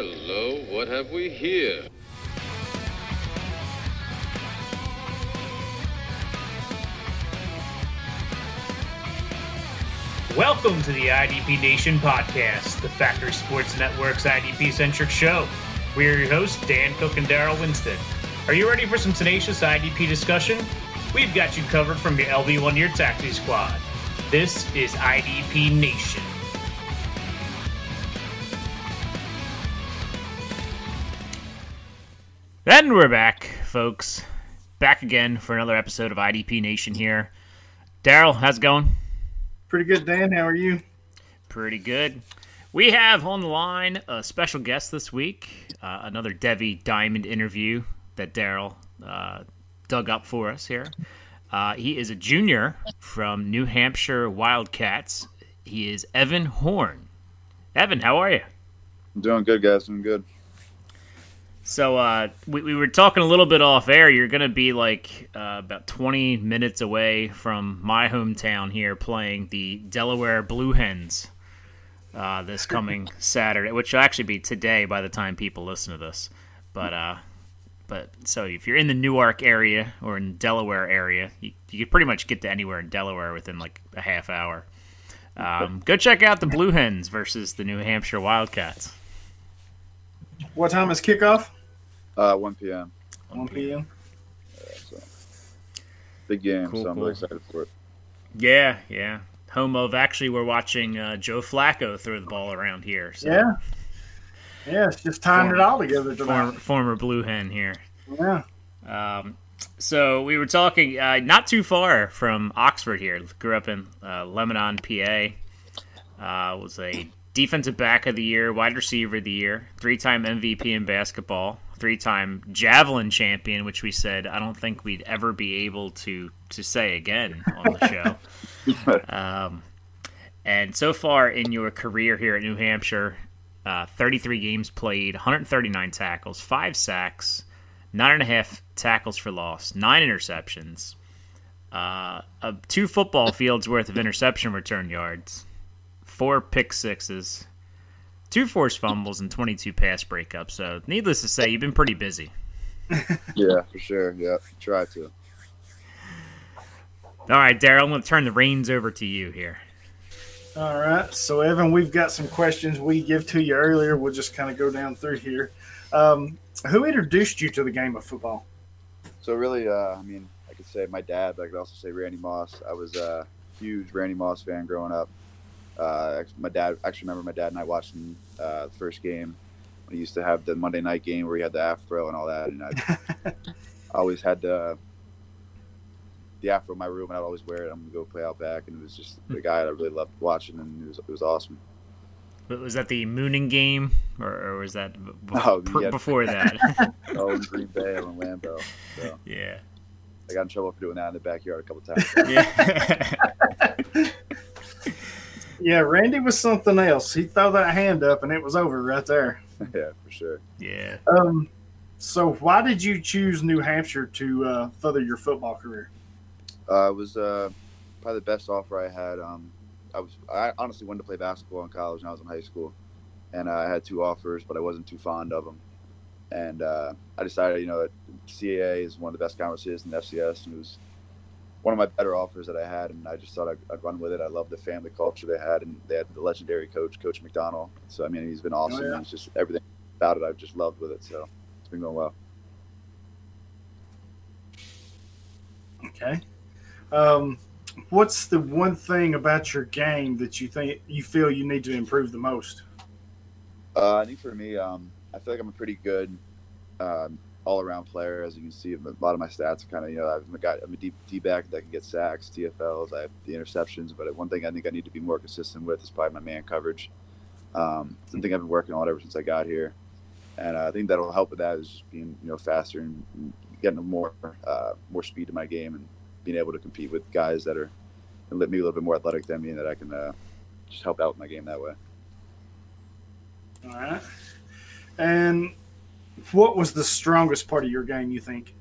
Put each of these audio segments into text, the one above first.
Hello, what have we here? Welcome to the IDP Nation podcast, the Factory Sports Network's IDP centric show. We are your hosts, Dan Cook and Darrell Winstead. Are you ready for some tenacious IDP discussion? We've got you covered from your LB1 Year Taxi Squad. This is IDP Nation. And we're back, folks. Back again for another episode of IDP Nation here. Darrell, how's it going? Pretty good, Dan. How are you? Pretty good. We have on the line a special guest this week, uh, another Devy Diamond interview that Darrell uh, dug up for us here. Uh, he is a junior from New Hampshire Wildcats. He is Evan Horn. Evan, how are you? I'm doing good, guys. I'm good. So uh, we, we were talking a little bit off air. You're going to be like uh, about 20 minutes away from my hometown here playing the Delaware Blue Hens uh, this coming Saturday, which will actually be today by the time people listen to this. But uh, but so if you're in the Newark area or in Delaware area, you, you can pretty much get to anywhere in Delaware within like a half hour. Um, go check out the Blue Hens versus the New Hampshire Wildcats. What time is kickoff? Uh, 1 p.m. 1 p.m. Yeah, so. Big game, Cool, so I'm cool. really excited for it. Yeah, yeah. Home of actually, we're watching uh, Joe Flacco throw the ball around here. So Yeah. Yeah, it's just tying it all together former, former Blue Hen here. Yeah. Um, so we were talking uh, not too far from Oxford here. Grew up in uh, Lebanon, PA. Uh, was a defensive back of the year, wide receiver of the year, three-time MVP in basketball, three-time javelin champion, which we said I don't think we'd ever be able to to say again on the show. um, and so far in your career here at New Hampshire, uh, 33 games played, 139 tackles, five sacks, nine and a half tackles for loss, nine interceptions, uh, uh, two football fields worth of interception return yards, four pick sixes, two forced fumbles, and 22 pass breakups. So, needless to say, you've been pretty busy. yeah, for sure. Yeah, try to. All right, Darrell, I'm going to turn the reins over to you here. All right. So, Evan, we've got some questions we give to you earlier. We'll just kind of go down through here. Um, who introduced you to the game of football? So really, uh, I mean, I could say my dad, but I could also say Randy Moss. I was a huge Randy Moss fan growing up. Uh, my dad, actually remember my dad and I watching uh, the first game he used to have the Monday night game where he had the afro and all that, and I always had the the afro in my room, and I'd always wear it. I'm gonna go play out back, and it was just the guy I really loved watching, and it was it was awesome. But Was that the Mooning game, or, or was that b- Oh, pr- yeah. before that? Oh, in Green Bay and Lambeau. So yeah. I got in trouble for doing that in the backyard a couple times. Yeah. Yeah, Randy was something else. He threw that hand up and it was over right there. yeah, for sure. yeah. Um, so, why did you choose New Hampshire to uh, further your football career? Uh, it was uh, probably the best offer I had. Um, I was I honestly wanted to play basketball in college when I was in high school, and uh, I had two offers, but I wasn't too fond of them. And uh, I decided, you know, that CAA is one of the best conferences in FCS, and it was one of my better offers that I had. And I just thought I'd, I'd run with it. I love the family culture they had, and they had the legendary coach, Coach McDonnell. So I mean, he's been awesome. yeah. and It's just everything about it I've just loved with it. So it's been going well. Okay. Um, what's the one thing about your game that you think you feel you need to improve the most? Uh, I think for me, um, I feel like I'm a pretty good um, all-around player. As you can see, a lot of my stats are kind of you know a guy, I'm a deep D back that can get sacks, TFLs. I have the interceptions, but one thing I think I need to be more consistent with is probably my man coverage. Um, something I've been working on ever since I got here, and uh, I think that'll help with that is just being you know faster and getting more uh, more speed to my game and being able to compete with guys that are and maybe a little bit more athletic than me and that I can uh, just help out my game that way. All right. And what was the strongest part of your game, you think?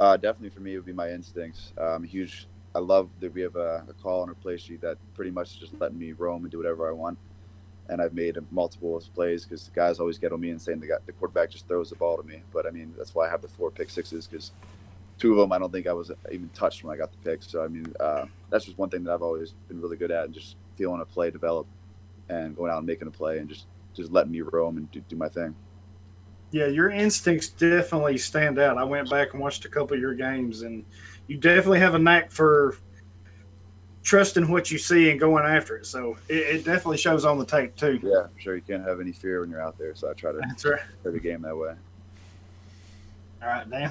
Uh, definitely for me, it would be my instincts. I'm huge. I love that we have a, a call on our play sheet that pretty much just letting me roam and do whatever I want. and I've made multiple plays because the guys always get on me and saying the guy, the quarterback just throws the ball to me. But I mean, that's why I have the four pick sixes because two of them I don't think I was even touched when I got the pick. So I mean, uh, that's just one thing that I've always been really good at, and just feeling a play develop and going out and making a play and just just letting me roam and do, do my thing. Yeah, your instincts definitely stand out. I went back and watched a couple of your games, and you definitely have a knack for trusting what you see and going after it. So it, it definitely shows on the tape too. Yeah, for sure. You can't have any fear when you're out there. So I try to That's right. play the game that way. All right, Dan.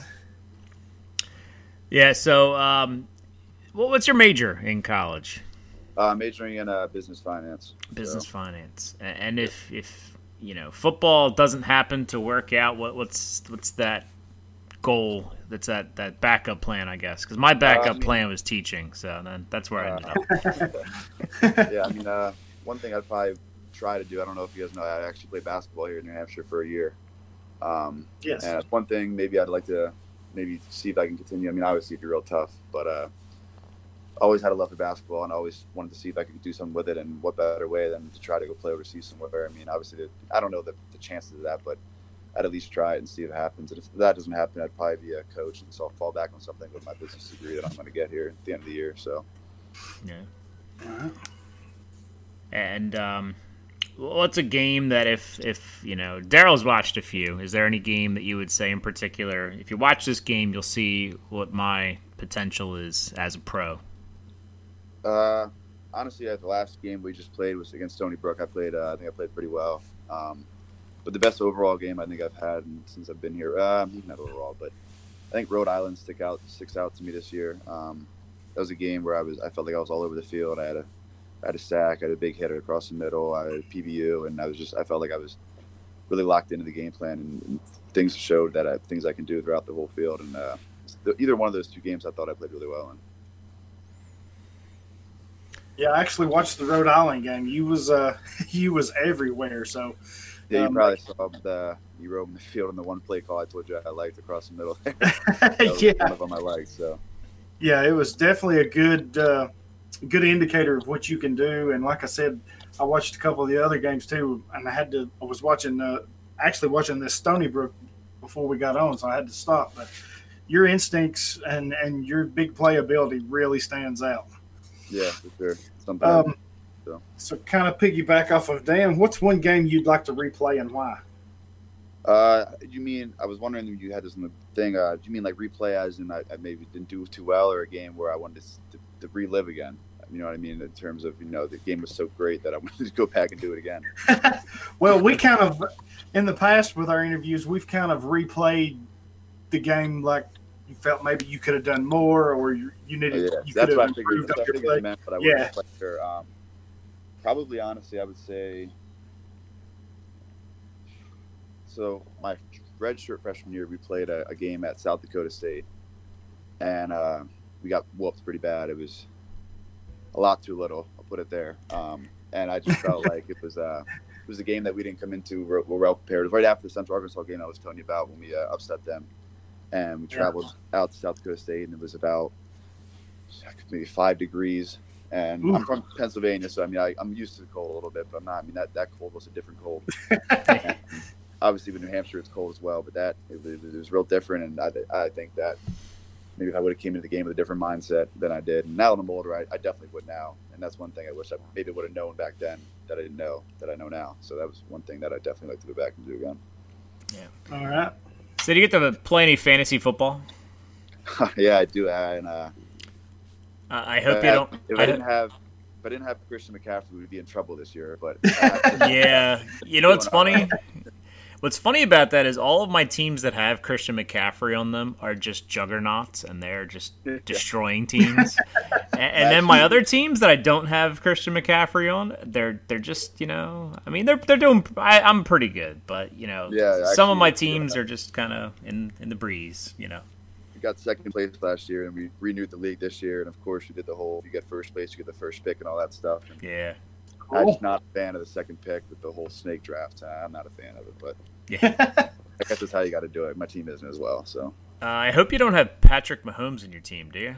Yeah. So, um, what, what's your major in college? Uh, majoring in uh, business finance. Business So, finance. And if if you know football doesn't happen to work out, what what's what's that goal? That's that that backup plan, I guess. Because my backup mean- plan was teaching, so then that's where I ended Uh, up. yeah, I mean, uh, one thing I'd probably try to do. I don't know if you guys know. I actually played basketball here in New Hampshire for a year. Um, Yes. And that's one thing maybe I'd like to maybe see if I can continue. I mean, obviously it'd be real tough, but uh, always had a love for basketball and always wanted to see if I could do something with it. And what better way than to try to go play overseas somewhere? I mean, obviously, the, I don't know the, the chances of that, but I'd at least try it and see if it happens. And if that doesn't happen, I'd probably be a coach and so I'll fall back on something with my business degree that I'm going to get here at the end of the year. So Yeah. All right. And um, what's a game that if if you know Darrell's watched a few? Is there any game that you would say in particular? If you watch this game, you'll see what my potential is as a pro. Uh, honestly, uh, the last game we just played was against Stony Brook. I played. Uh, I think I played pretty well. Um, but the best overall game I think I've had since I've been here, uh, not overall, but I think Rhode Island stick out sticks out to me this year. Um, that was a game where I was. I felt like I was all over the field. I had a, I had a sack. I had a big hitter across the middle. I had a PBU, and I was just. I felt like I was really locked into the game plan, and, and things showed that I things I can do throughout the whole field. And uh, either one of those two games, I thought I played really well in. Yeah, I actually watched the Rhode Island game. You was uh you was everywhere. So Yeah, you Um, probably saw the you roam the field on the one play call I told you I liked across the middle. there. Yeah, one of them I liked. So yeah, it was definitely a good uh, good indicator of what you can do. And like I said, I watched a couple of the other games too, and I had to. I was watching uh, actually watching this Stony Brook before we got on, so I had to stop. But your instincts and and your big playability really stands out. Yeah, for sure. Something. Um, So. so kind of piggyback off of Dan, what's one game you'd like to replay and why? uh, you mean I was wondering if you had this in the thing. Uh, do you mean like replay as in I, I maybe didn't do too well, or a game where I wanted to, to, to relive again? You know what I mean? In terms of you know the game was so great that I wanted to go back and do it again. Well, we kind of, in the past with our interviews, we've kind of replayed the game like you felt maybe you could have done more or you, you needed, yeah, you could that's have what I figured. improved That's on what I your play. meant, but I Yeah. wasn't quite sure. Um, probably, honestly, I would say. So my redshirt freshman year, we played a, a game at South Dakota State, and uh, we got whooped pretty bad. It was a lot too little. I'll put it there. Um, and I just felt like it was uh, it was a game that we didn't come into we're well prepared. It was right after the Central Arkansas game I was telling you about when we uh, upset them, and we Yeah. traveled out to South Dakota State, and it was about maybe five degrees. And I'm from Pennsylvania, so I mean I, I'm used to the cold a little bit, but I'm not. I mean that, that cold was a different cold. Obviously, with New Hampshire, it's cold as well, but that it was, it was real different. And I, I think that maybe if I would have came into the game with a different mindset than I did, and now that I'm older, I, I definitely would now. And that's one thing I wish I maybe would have known back then that I didn't know that I know now. So that was one thing that I definitely like to go back and do again. Yeah. All right. So, do you get to play any fantasy football? yeah, I do. And uh, Uh, I hope uh, you don't. If I I didn't have, if I didn't have Christian McCaffrey, we'd be in trouble this year. But uh, yeah, you know what's funny? What's funny about that is all of my teams that have Christian McCaffrey on them are just juggernauts, and they're just destroying teams. and, and then my other teams that I don't have Christian McCaffrey on, they're they're just you know, I mean they're they're doing. I, I'm pretty good, but you know, Yeah, some of actually, my yeah. teams are just kind of in in the breeze, you know. we got second place last year, and we renewed the league this year. And of course, we did the whole: you get first place, you get the first pick, and all that stuff. And Yeah, I'm just not a fan of the second pick with the whole snake draft. I'm not a fan of it, but yeah. I guess that's how you got to do it. My team isn't as well, so Uh, I hope you don't have Patrick Mahomes in your team, do you?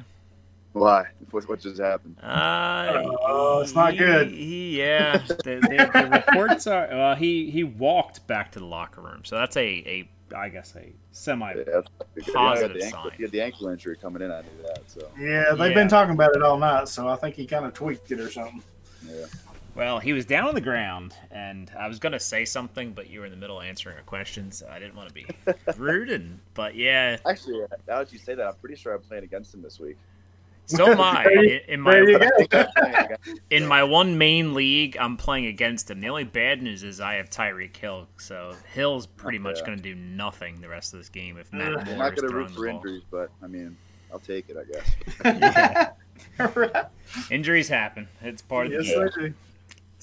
Why? What, what just happened? Uh, Oh, it's not he- good. he- yeah, the, the, the reports are. Well, he he walked back to the locker room, so that's a a I guess a semi. Yeah, that's he had Positive the ankle, sign. he had the ankle injury coming in. I knew that. So Yeah, they've Yeah. been talking about it all night, so I think he kind of tweaked it or something. yeah. Well, he was down on the ground, and I was gonna say something, but you were in the middle of answering a question, so I didn't want to be rude. And but yeah, Actually, now that you say that, I'm pretty sure I'm playing against him this week. so am I. In, in my go. I'm playing against him, in my one main league, I'm playing against him. The only bad news is I have Tyreek Hill, so Hill's pretty much Yeah. gonna do nothing the rest of this game if Matt Moore I'm not going to throwing root for injuries, but I mean, I'll take it, I guess. Right. Injuries happen. It's part of the yes, game.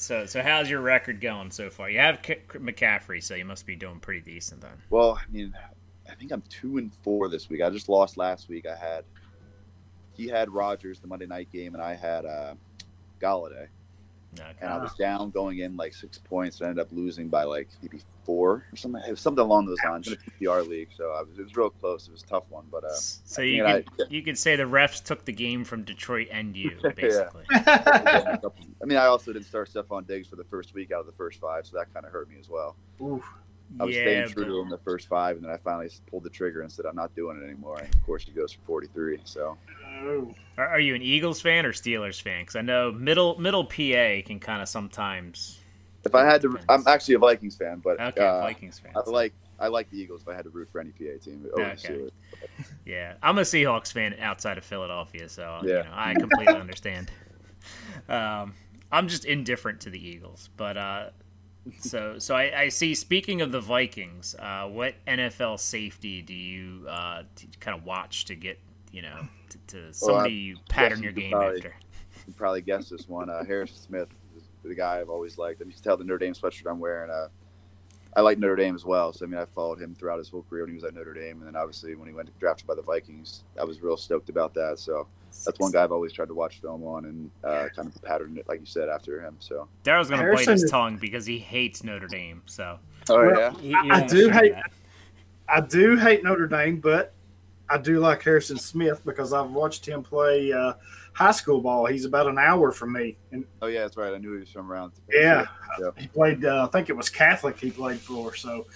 So, so how's your record going so far? You have McCaffrey, so you must be doing pretty decent then. Well, I mean, I think I'm two and four this week. I just lost last week. I had he had Rodgers the Monday night game, and I had uh, Golladay, Okay. and I was down going in like six points, and I ended up losing by like maybe four or something. Something along those lines in a PPR league. So I was, it was real close. It was a tough one, but uh, so you I could think you could say the refs took the game from Detroit and you, basically. I mean, I also didn't start Stefon Diggs for the first week out of the first five, so that kind of hurt me as well. Oof. I was yeah, staying true but- to him the first five, and then I finally pulled the trigger and said, "I'm not doing it anymore." And of course, he goes for 43. So Oh. Are, are you an Eagles fan or Steelers fan? Because I know middle middle PA can kind of sometimes. if I had to, I'm actually a Vikings fan, but Okay, uh, Vikings fan. I like I like the Eagles. If I had to root for any PA team, Okay. Yeah, I'm a Seahawks fan outside of Philadelphia, so you Yeah. know, I completely understand. Um, I'm just indifferent to the Eagles, but uh, so so I, I see. Speaking of the Vikings, uh, what NFL safety do you uh, kind of watch to get you know to, to somebody you pattern guess your you game probably- after? You probably guessed this one. Uh, Harrison Smith is the guy I've always liked. I mean, you can tell the Notre Dame sweatshirt I'm wearing. Uh, I like Notre Dame as well. So I mean, I followed him throughout his whole career when he was at Notre Dame, and then obviously when he went drafted by the Vikings, I was real stoked about that. So that's one guy I've always tried to watch film on and uh, kind of pattern it, like you said, after him. So. Darrell's gonna bite his is- tongue because he hates Notre Dame. So Oh Well, yeah. he, he I do hate- that. I do hate Notre Dame, but I do like Harrison Smith because I've watched him play uh, high school ball. He's about an hour from me, and Oh yeah, that's right. I knew he was from around. yeah, Yeah. he played. Uh, I think it was Catholic he played for. So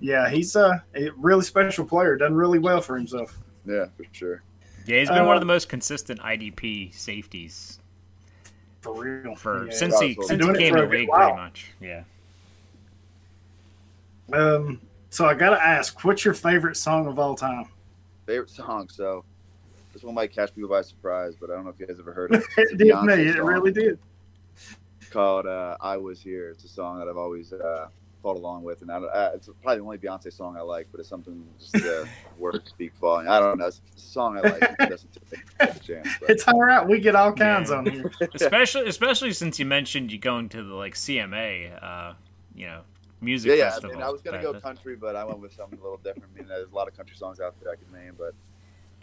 yeah, he's uh, a really special player. Done really well for himself. Yeah, for sure. Yeah, he's been one Uh, of the most consistent IDP safeties For real. for Yeah. since he since he came for to the league, pretty much. Yeah. Um, so I got to ask, what's your favorite song of all time? Favorite song. So this one might catch people by surprise, but I don't know if you guys ever heard it. It's a it did Beyonce me. It really did. Called uh, "I Was Here." It's a song that I've always uh, fought along with, and I, don't- uh, it's probably the only Beyonce song I like. But it's something just uh, words speak volume. I don't know. It's a song I like. It doesn't take a chance. But. It's all right. We get all kinds Yeah. on here. especially especially since you mentioned you going to the like CMA, uh, you know, music Yeah, yeah. I mean, I was gonna go country, but I went with something a little different. I mean, there's a lot of country songs out there I could name, but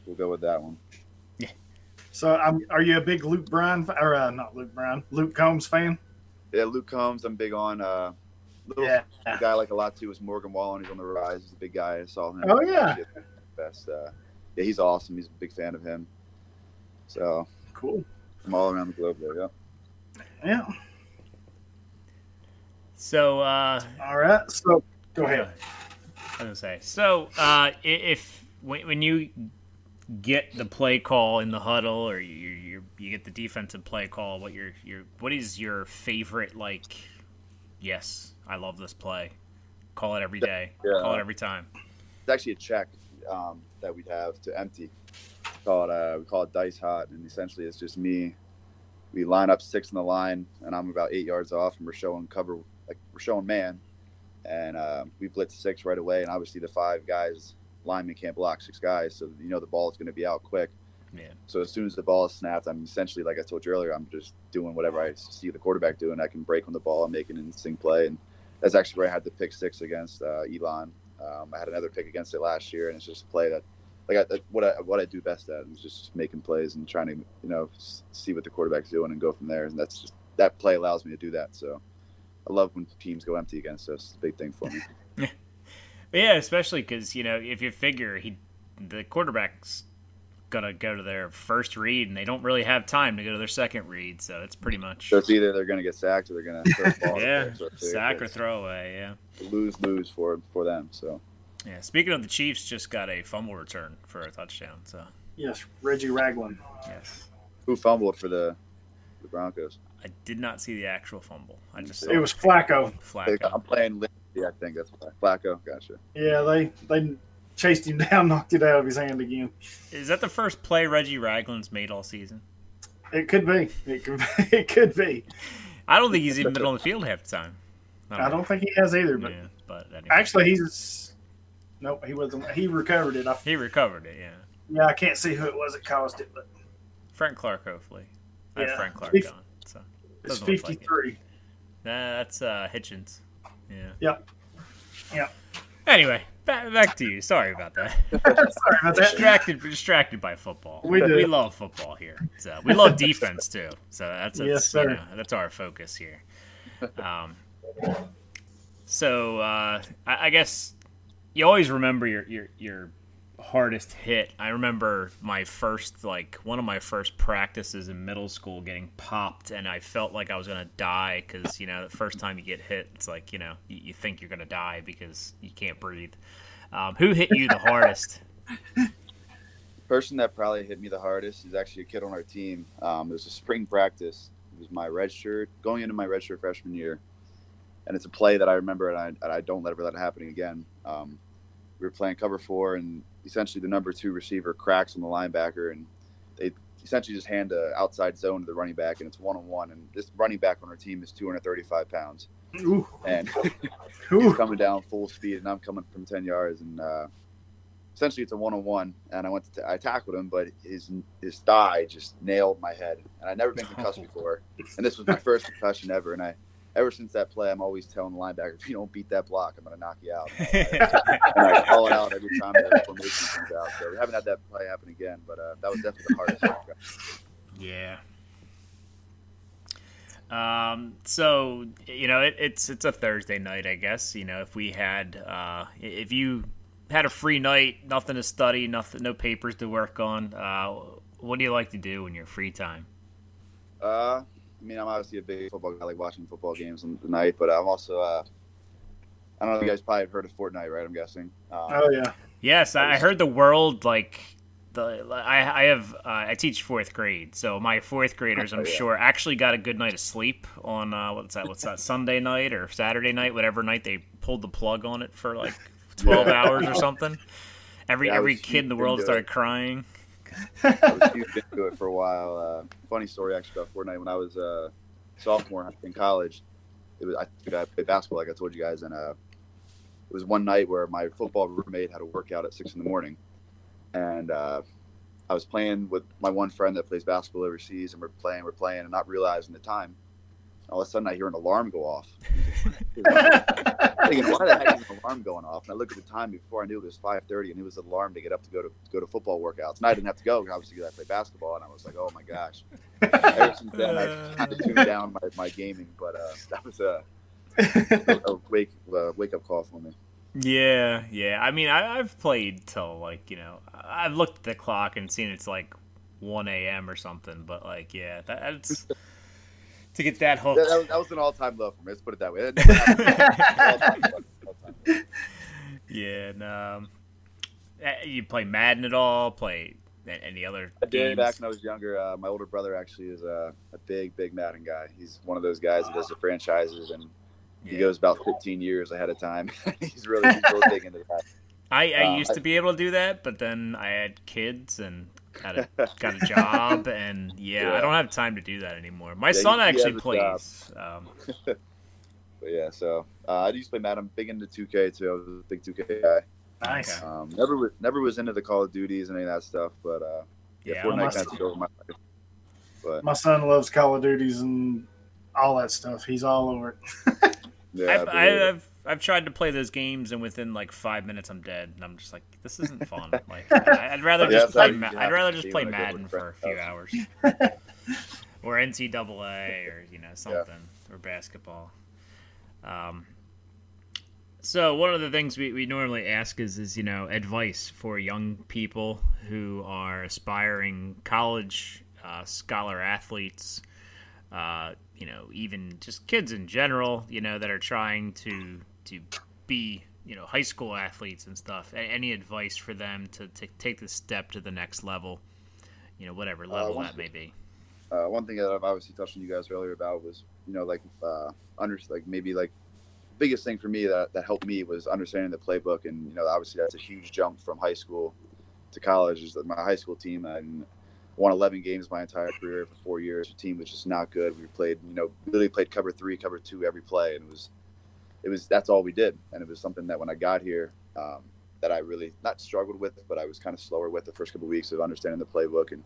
we'll go with that one. Yeah. So, um, are you a big Luke Bryan or uh, not Luke Bryan, Luke Combs fan? Yeah, Luke Combs, I'm big on. Uh, little Yeah. guy I like a lot too is Morgan Wallen. He's on the rise. He's a big guy. I saw him. Oh, yeah. Best. Uh, yeah, he's awesome. He's a big fan of him. So Cool. I'm all around the globe there. Yeah. Yeah. So uh, All right. So, go ahead. I was gonna say. So uh, if when, when you get the play call in the huddle, or you you you get the defensive play call, what your your what is your favorite like? Yes, I love this play. Call it every day. Yeah. Call it every time. It's actually a check um, that we'd have to empty. Call it. Uh, we call it dice hot, and essentially it's just me. We line up six in the line, and I'm about eight yards off, and we're showing cover, like we're showing man, and uh, we blitz six right away. And obviously the five guys linemen can't block six guys, so you know the ball is going to be out quick. Yeah. So as soon as the ball is snapped, I'm essentially, like I told you earlier, I'm just doing whatever I see the quarterback doing. I can break on the ball and make an instinct play, and that's actually where I had the pick six against uh, Elon. Um, I had another pick against it last year, and it's just a play that, like, I, that- what I what I do best at is just making plays and trying to, you know, see what the quarterback's doing and go from there. And that's just that play allows me to do that. So I love when teams go empty against us. It's a big thing for me. Yeah, yeah, especially because you know if you figure he, the quarterback's gonna go to their first read, and they don't really have time to go to their second read. So it's pretty much So it's either they're going to get sacked or they're going to throw ball. yeah, So sack or throw away. Yeah, Lose lose for for them. So yeah. Speaking of the Chiefs, just got a fumble return for a touchdown. So Yes, Reggie Ragland. yes, who fumbled for the the Broncos? I did not see the actual fumble. I just saw It was Flacco. Flacco. I'm playing Lindsay, I think that's why. Flacco. Gotcha. Yeah, they they chased him down, knocked it out of his hand again. Is that the first play Reggie Ragland's made all season? It could be. It could. It could be. I don't think he's even been on the field half the time. I don't think he has either. But Yeah, but anyway. actually, he's. Nope, he wasn't. He recovered it. I, he recovered it. Yeah, yeah, I can't see who it was that caused it, but Frank Clark, hopefully. I have Yeah. Frank Clark Fif- gone. It's Doesn't look like it. that's uh, Hitchens. Yeah. Yeah. Yeah. Anyway, back, back to you. Sorry about that. Sorry about that. distracted, distracted by football. We do. We love football here. So we love defense too. So that's, that's Yes, sir. You know, that's our focus here. Um, so uh, I, I guess you always remember your your your hardest hit. I remember my first like one of my first practices in middle school getting popped, and I felt like I was gonna die because you know the first time you get hit, it's like you know you, you think you're gonna die because you can't breathe. Um, who hit you the hardest? person that probably hit me the hardest is actually a kid on our team. Um, it was a spring practice. It was my red shirt going into my red shirt freshman year, and it's a play that I remember and I, and I don't ever let it happen again. Um, we were playing cover four, and essentially the number two receiver cracks on the linebacker, and they essentially just hand a outside zone to the running back, and it's one on one. And this running back on our team is 235 pounds, Ooh, and he's coming down full speed, and I'm coming from 10 yards, and uh, essentially it's a one-on-one. And I went to t- I tackled him, but his his thigh just nailed my head, and I'd never been concussed before, and this was my first concussion ever. And I, ever since that play, I'm always telling the linebacker, if you don't beat that block, I'm gonna knock you out. and I call it out every time the formation comes out. So we haven't had that play happen again, but uh, that was definitely the hardest. Yeah. Um. So you know, it, it's it's a Thursday night, I guess. You know, if we had, uh, if you had a free night, nothing to study, nothing, no papers to work on, uh, what do you like to do in your free time? Uh, I mean, I'm obviously a big football guy. I like watching football games on the night, but I'm also uh, I don't know if you guys probably have heard of Fortnite, right? I'm guessing. Um, Oh yeah. Yes, I I heard the world like the I I have uh, I teach fourth grade, so my fourth graders, I'm Oh, yeah. sure, actually got a good night of sleep on uh, what's that? What's that? Sunday night or Saturday night, whatever night they pulled the plug on it for like twelve hours or something. Every Yeah, every was kid in the world started it. crying. I was huge into it for a while. Uh, funny story actually about Fortnite. When I was a sophomore in college, it was I I played basketball, like I told you guys, and uh, it was one night where my football roommate had a workout at six in the morning, and uh, I was playing with my one friend that plays basketball overseas, and we're playing, we're playing, and not realizing the time. All of a sudden, I hear an alarm go off. thinking, why the heck is an alarm going off? And I look at the time before I knew it was 5:30, and it was an alarm to get up to go to go to football workouts. And I didn't have to go, obviously, because I play basketball. And I was like, oh my gosh. Ever since then, I've kind of tuned down my, my gaming, but uh, that was a, a, a wake uh, wake up call for me. Yeah, yeah. I mean, I, I've played till like you know, I've looked at the clock and seen it's like one a.m. or something. But like, yeah, that, that's to get that hooked. That, that was, an all time low for me. Let's put it that way. That never happened. All-time low, all-time. Yeah, and um, eh, you play Madden at all? Play any other I did games? back when I was younger. Uh, my older brother actually is a, a big, big Madden guy. He's one of those guys that does the franchises, and he goes about 15 years ahead of time. he's really, he's really big into that. I, I uh, used to be able to do that, but then I had kids and had a, got a job, and yeah, I don't have time to do that anymore. My Yeah, son he- he actually has plays. Um, But yeah, so uh, I used to play Madden. I'm big into 2K too. I was a big 2K guy. nice. Um, never, was, never was into the Call of Duties and any of that stuff. But uh, yeah, Yeah, Fortnite kind of took over my life. But My son loves Call of Duties and all that stuff. He's all over it. yeah, I've, but, I, I've I've tried to play those games, and within like five minutes, I'm dead, and I'm just like, this isn't fun. Like, I'd rather just that's how play. Ma- I'd rather just play when Madden for a few hours, or NCAA, or you know something, or basketball. Um. So one of the things we, we normally ask is is you know advice for young people who are aspiring college uh, scholar athletes, uh, you know even just kids in general, you know that are trying to to be you know high school athletes and stuff. Any advice for them to, to take the step to the next level, you know whatever level one that may be. uh, one thing that I've obviously touched on you guys earlier about was, you know, like uh, under like maybe like biggest thing for me that, that helped me was understanding the playbook, and you know, obviously that's a huge jump from high school to college. Is that my high school team and won 11 games my entire career for four years. The team was just not good. We played, you know, really played cover three, cover two every play, and it was, it was that's all we did, and it was something that when I got here. Um, that I really not struggled with, but I was kind of slower with the first couple of weeks of understanding the playbook and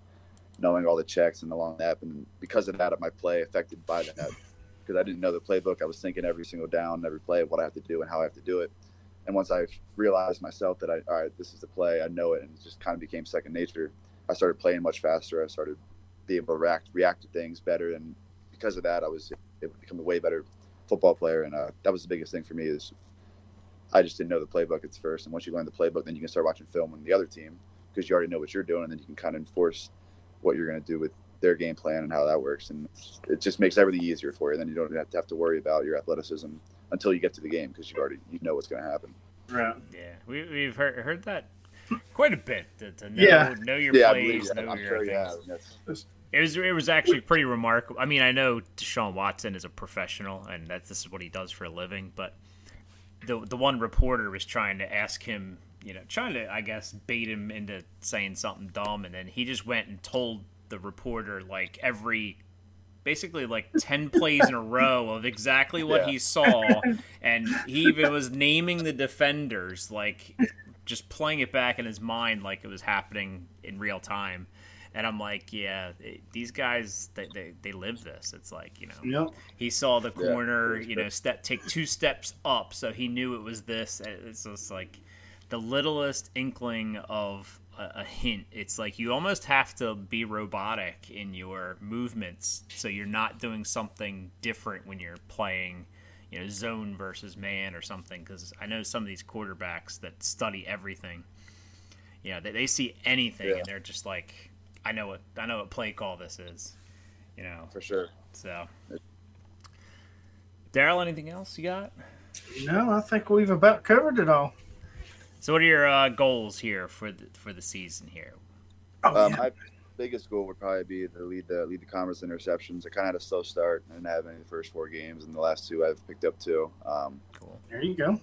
knowing all the checks and along that. And because of that, my play affected by that because I didn't know the playbook. I was thinking every single down, every play, what I have to do and how I have to do it. And once I realized myself that I, all right, this is the play, I know it, and it just kind of became second nature. I started playing much faster. I started being able to react, react to things better, and because of that, I was able to become a way better football player. And uh, that was the biggest thing for me is I just didn't know the playbook at first. And once you learn the playbook, then you can start watching film on the other team because you already know what you're doing, and then you can kind of enforce what you're going to do with their game plan and how that works. And it just makes everything easier for you. Then you don't have to have to worry about your athleticism until you get to the game because you already you know what's going to happen. Right. Yeah, we, we've heard heard that quite a bit. To, to know, Yeah. know your Yeah, plays, know I'm your sure. things. Yeah, that's, It was it was actually pretty remarkable. I mean, I know Deshaun Watson is a professional, and that this is what he does for a living. But the the one reporter was trying to ask him, you know, trying to I guess bait him into saying something dumb, and then he just went and told the reporter like every basically like 10 plays in a row of exactly what Yeah. he saw and he even was naming the defenders like just playing it back in his mind like it was happening in real time and i'm like yeah it- these guys they, they, they live this. It's like you know Yep. he saw the corner for you know step take two steps up so he knew it was this. It's just like the littlest inkling of a, a hint. It's like you almost have to be robotic in your movements so you're not doing something different when you're playing you know zone versus man or something. Because i know some of these quarterbacks that study everything you know they, they see anything Yeah. and they're just like i know what i know what play call this is you know for sure. so, Darrell, anything else you got? No, I think we've about covered it all. So, what are your uh, goals here for the for the season here? Oh, Um, yeah. my biggest goal would probably be to lead the lead the conference in interceptions. I kind of had a slow start. I didn't have any of the first four games, and the last two I've picked up two. Um, Cool. there you go.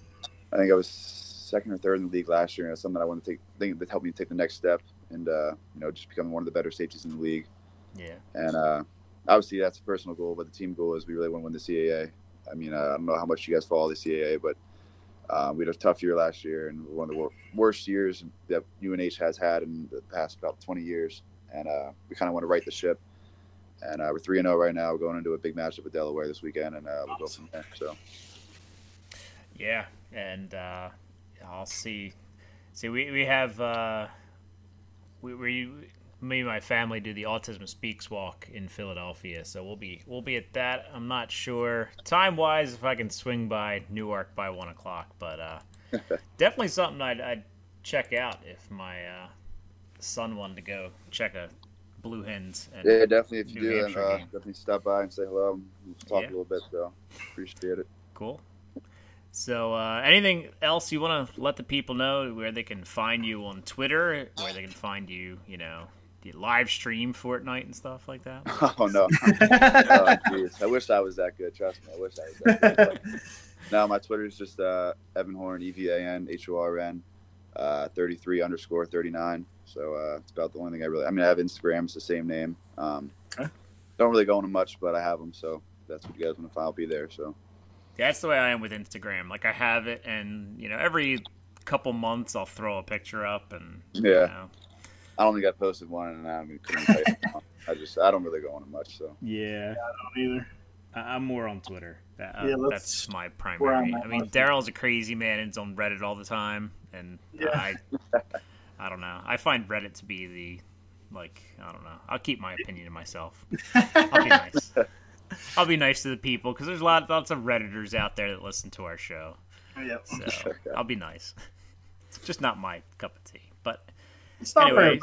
I think I was second or third in the league last year, and it's something that I want to take. Think that helped me take the next step, and uh, you know, just becoming one of the better safeties in the league. Yeah. And uh, obviously, that's a personal goal, but the team goal is we really want to win the CAA. I mean, uh, I don't know how much you guys follow the CAA, but um, we had a tough year last year, and one of the wor- worst years that UNH has had in the past about 20 years. And uh, we kind of want to right the ship. And uh, we're three and zero right now. We're going into a big matchup with Delaware this weekend, and uh, we'll go from there. So Yeah, and uh, I'll see. See, we we have uh, we we me and my family do the Autism Speaks walk in Philadelphia, so we'll be we'll be at that. I'm not sure time wise if I can swing by Newark by one o'clock, but uh, definitely something I'd, I'd check out if my uh, son wanted to go check a Blue Hens. And, yeah, definitely. If you New do, Hampshire uh, definitely stop by and say hello. and Talk Yeah. a little bit. So appreciate it. Cool. So, uh, anything else you want to let the people know where they can find you on Twitter, where they can find you, you know, the live stream Fortnite and stuff like that? Oh no. oh, geez. I wish I was that good. Trust me, I wish I was that good. But no, my Twitter is just uh, Evan Horn, E V A N H O R N, uh, 33 underscore 39. So uh, it's about the only thing I really. I mean, I have Instagram. It's the same name. Um, Okay. Don't really go into much, but I have them. So that's what you guys want to find. I'll be there. So That's the way I am with Instagram. Like, I have it, and, you know, every couple months I'll throw a picture up, and, you Yeah. know. I don't think I posted one, and I don't even couldn't tell you. I just I don't really go on it much. So Yeah. I don't either. I- I'm more on Twitter. That, uh, Yeah, that's that's my primary. I'm at I mean. Darrell's a crazy man and he's on Reddit all the time, and Yeah. I, I don't know. I find Reddit to be the, like, I don't know. I'll keep my opinion to myself. I'll be nice. I'll be nice to the people because there's a lot, lots of redditors out there that listen to our show. Yeah. So I'll be nice. Just not my cup of tea. But It's not anyways,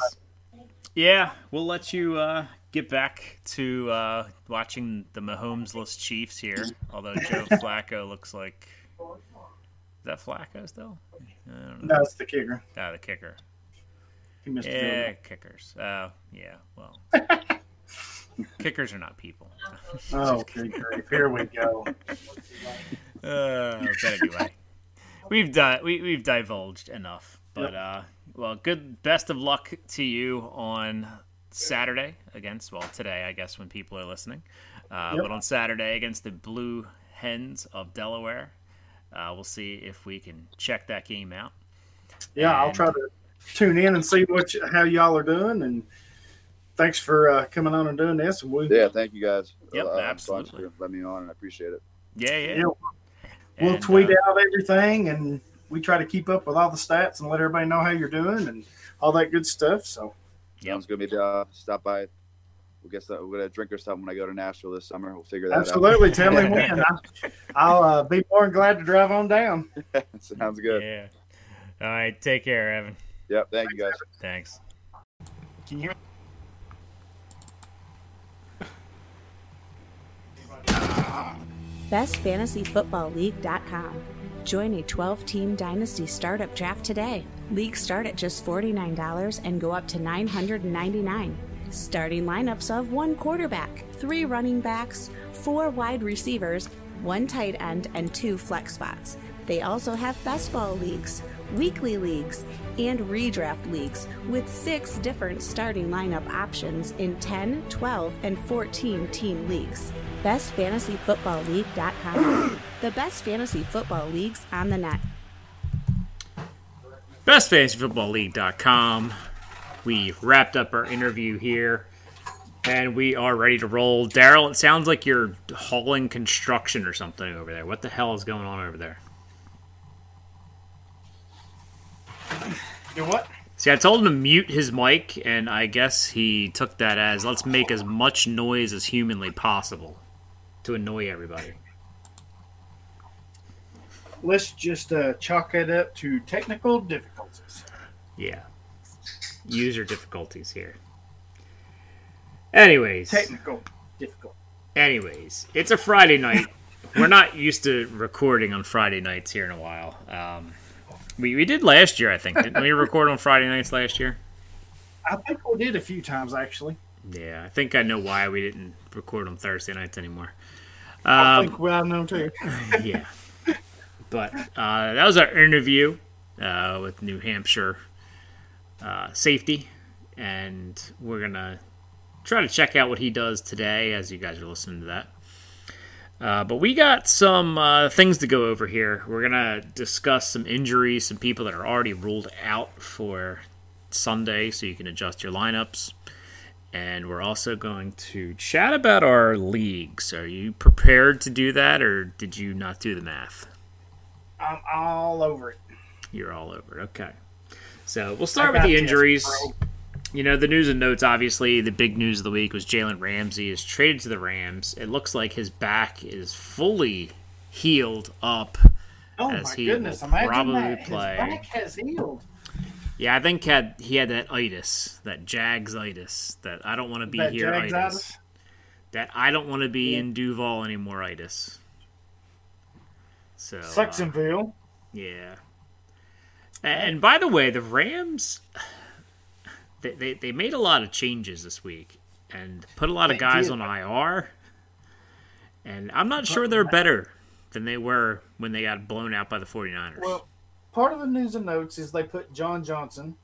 everybody. yeah, we'll let you uh, get back to uh, watching the Mahomes-less Chiefs here. Although Joe Flacco looks like is that Flacco still? That's. No, the kicker. Ah, the kicker. He missed the field Yeah, goal. kickers. Oh, yeah. Well, kickers are not people. Oh, good grief. Here we go. Uh, but anyway, we've done we we've divulged enough. But uh, well, good. Best of luck to you on Saturday against well today, I guess when people are listening. Uh, Yep. But on Saturday against the Blue Hens of Delaware, uh, we'll see if we can check that game out. Yeah, I'll try to tune in and see what you, how y'all are doing. And thanks for uh, coming on and doing this. And we, Yeah, thank you guys. Yep, a bunch absolutely. Let me on, and I appreciate it. Yeah, yeah. Yeah, we'll And, tweet uh, out everything, and we try to keep up with all the stats and let everybody know how you're doing and all that good stuff. So Yep. Sounds good. Maybe uh, stop by. We'll get some, we'll get a drink or something when I go to Nashville this summer. We'll figure that out. absolutely, tell me when. I, I'll uh, be more than glad to drive on down. Sounds good. Yeah. All right. Take care, Evan. Yep. Thank you guys. Thanks. Can you? BestFantasyFootballLeague.com. Join a 12 team Dynasty Startup Draft today. Leagues start at just $49 and go up to 999. Starting lineups of one quarterback, three running backs, four wide receivers, one tight end, and two flex spots. They also have best ball leagues, weekly leagues, and redraft leagues with six different starting lineup options in 10, 12, and 14 team leagues. BestFantasyFootballLeague.com. the best fantasy football leagues on the net. BestFantasyFootballLeague.com. We wrapped up our interview here, and we are ready to roll. Darrell, it sounds like you're hauling construction or something over there. What the hell is going on over there? You what? See, I told him to mute his mic, and I guess he took that as let's make as much noise as humanly possible to annoy everybody. Let's just uh, chalk it up to technical difficulties. Yeah. User difficulties here. Anyways. Technical difficult. Anyways, it's a Friday night. We're not used to recording on Friday nights here in a while. Um, we, we did last year, I think. Didn't we record on Friday nights last year? I think we did a few times actually. Yeah, I think I know why we didn't record on Thursday nights anymore. I Um, think well known too. yeah. But uh, that was our interview uh, with New Hampshire uh, safety, and we're gonna try to check out what he does today as you guys are listening to that. Uh, but we got some uh, things to go over here. We're gonna discuss some injuries, some people that are already ruled out for Sunday, so you can adjust your lineups. And we're also going to chat about our leagues. Are you prepared to do that, or did you not do the math? I'm all over it. You're all over it. Okay. So we'll start with the injuries. You know, the news and notes, obviously, the big news of the week was Jalen Ramsey is traded to the Rams. It looks like his back is fully healed up. Oh As my he goodness! Imagine probably that. play. His back has healed. Yeah, I think had he had that itis, that Jags-itis, that I don't want to be That here Jags itis. itis? That I don't want to be in Duval anymore itis. So uh, Sucksonville. Yeah. And by the way, the Rams they, they, they made a lot of changes this week and put a lot of guys on IR. And I'm not sure they're better than they were when they got blown out by the 49ers. Well, part of the news and notes is they put John Johnson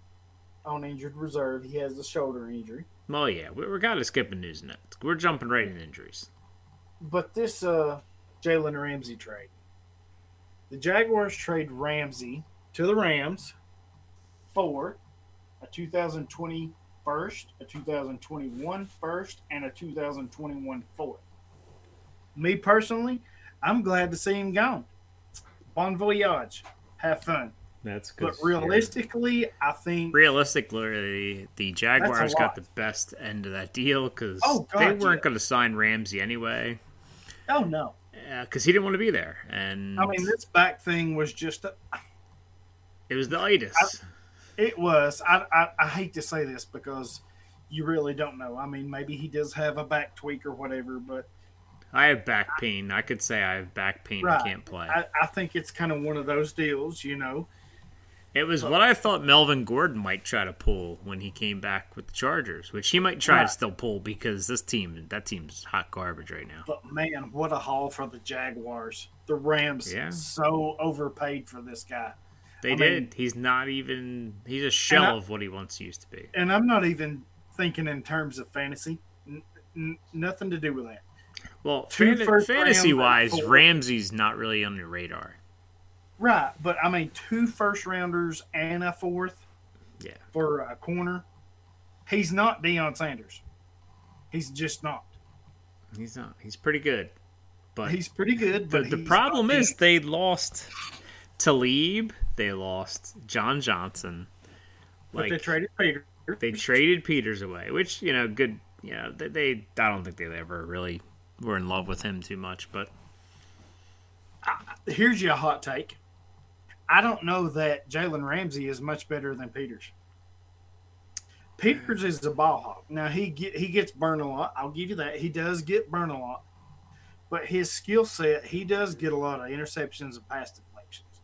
on injured reserve. He has a shoulder injury. well, yeah, we, we're kind of skipping news and notes. We're jumping right in injuries. But this uh, Jalen Ramsey trade, the Jaguars trade Ramsey to the Rams for a 2020 first, a 2021 first, and a 2021 fourth. Me personally, I'm glad to see him gone. Bon voyage. Have fun. That's good. But realistically, I think Realistically, the Jaguars got the best end of that deal because Oh, God, they weren't yeah. going to sign Ramsey anyway. Oh no. Uh, yeah, because he didn't want to be there, and I mean, this back thing was just a, it was the itis. It was. I, I, I hate to say this because you really don't know. I mean, maybe he does have a back tweak or whatever, but I have back pain. I could say I have back pain. Right. I can't play. I, I think it's kind of one of those deals, you know. It was what I thought Melvin Gordon might try to pull when he came back with the Chargers, which he might try Right. to still pull because this team, that team's hot garbage right now. But man, what a haul for the Jaguars. The Rams Yeah. so overpaid for this guy. They I did. mean- he's not even. He's a shell I- of what he once used to be. And I'm not even thinking in terms of fantasy. N- n- nothing to do with that. Well, fan- fantasy wise, Ramsey's not really on your radar. Right, but I mean, two first rounders and a fourth Yeah. for a corner. He's not Deion Sanders. He's just not. He's not. He's pretty good. But He's pretty good, the, but the he's problem is they lost Talib. They lost John Johnson. But Like they traded Peter. they traded Peters away, which you know, good. You know, they, they I don't think they ever really were in love with him too much, but Here's your hot take. I don't know that Jalen Ramsey is much better than Peters. Peters is a ball hawk. Now he get he gets burned a lot. I'll give you that. He does get burned a lot, but his skill set, he does get a lot of interceptions and pass deflections.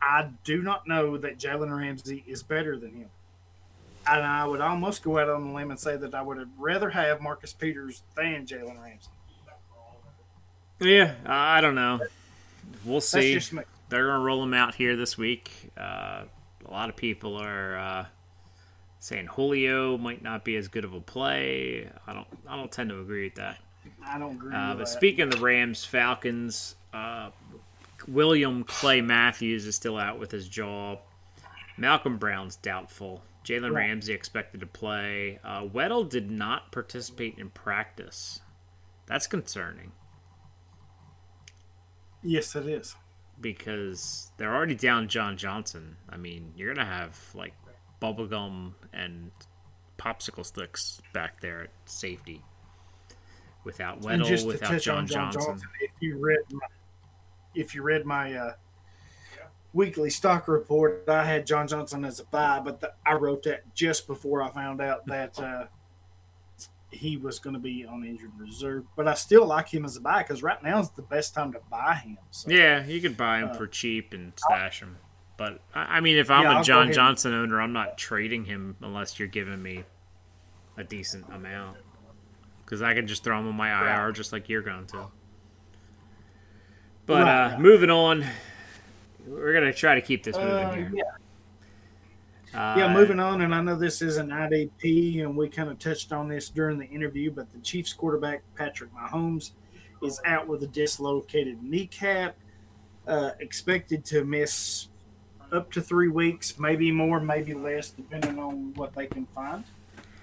I do not know that Jalen Ramsey is better than him. And I would almost go out on a limb and say that I would rather have Marcus Peters than Jalen Ramsey. Yeah, I don't know. We'll see. just. They're gonna roll him out here this week. Uh, a lot of people are uh, saying Julio might not be as good of a play. I don't. I don't tend to agree with that. I don't agree Uh, but that. speaking of the Rams, Falcons, uh, William Clay Matthews is still out with his jaw. Malcolm Brown's doubtful. Jalen Right. Ramsey expected to play. Uh, Weddle did not participate in practice. That's concerning yes, it is. because they're already down John Johnson. I mean, you're gonna have like bubblegum and popsicle sticks back there at safety. Without Weddle, without John John Johnson. Johnson, if you read my, if you read my uh, weekly stock report, I had John Johnson as a buy, but the, I wrote that just before I found out that uh, he was going to be on injured reserve. But I still like him as a buy because right now is the best time to buy him. So, Yeah, you could buy him Uh, for cheap and stash him. But I I mean, if I'm Yeah, a I'll John ahead. Johnson owner, I'm not trading him unless you're giving me a decent amount. Because I can just throw him on my IR Right. just like you're going to. But Right. uh, moving on, we're gonna try to keep this moving Uh, here. yeah, Uh, yeah. Moving on, and I know this is an IDP, and we kind of touched on this during the interview, but the Chiefs quarterback Patrick Mahomes is out with a dislocated kneecap, uh, expected to miss up to three weeks, maybe more, maybe less, depending on what they can find.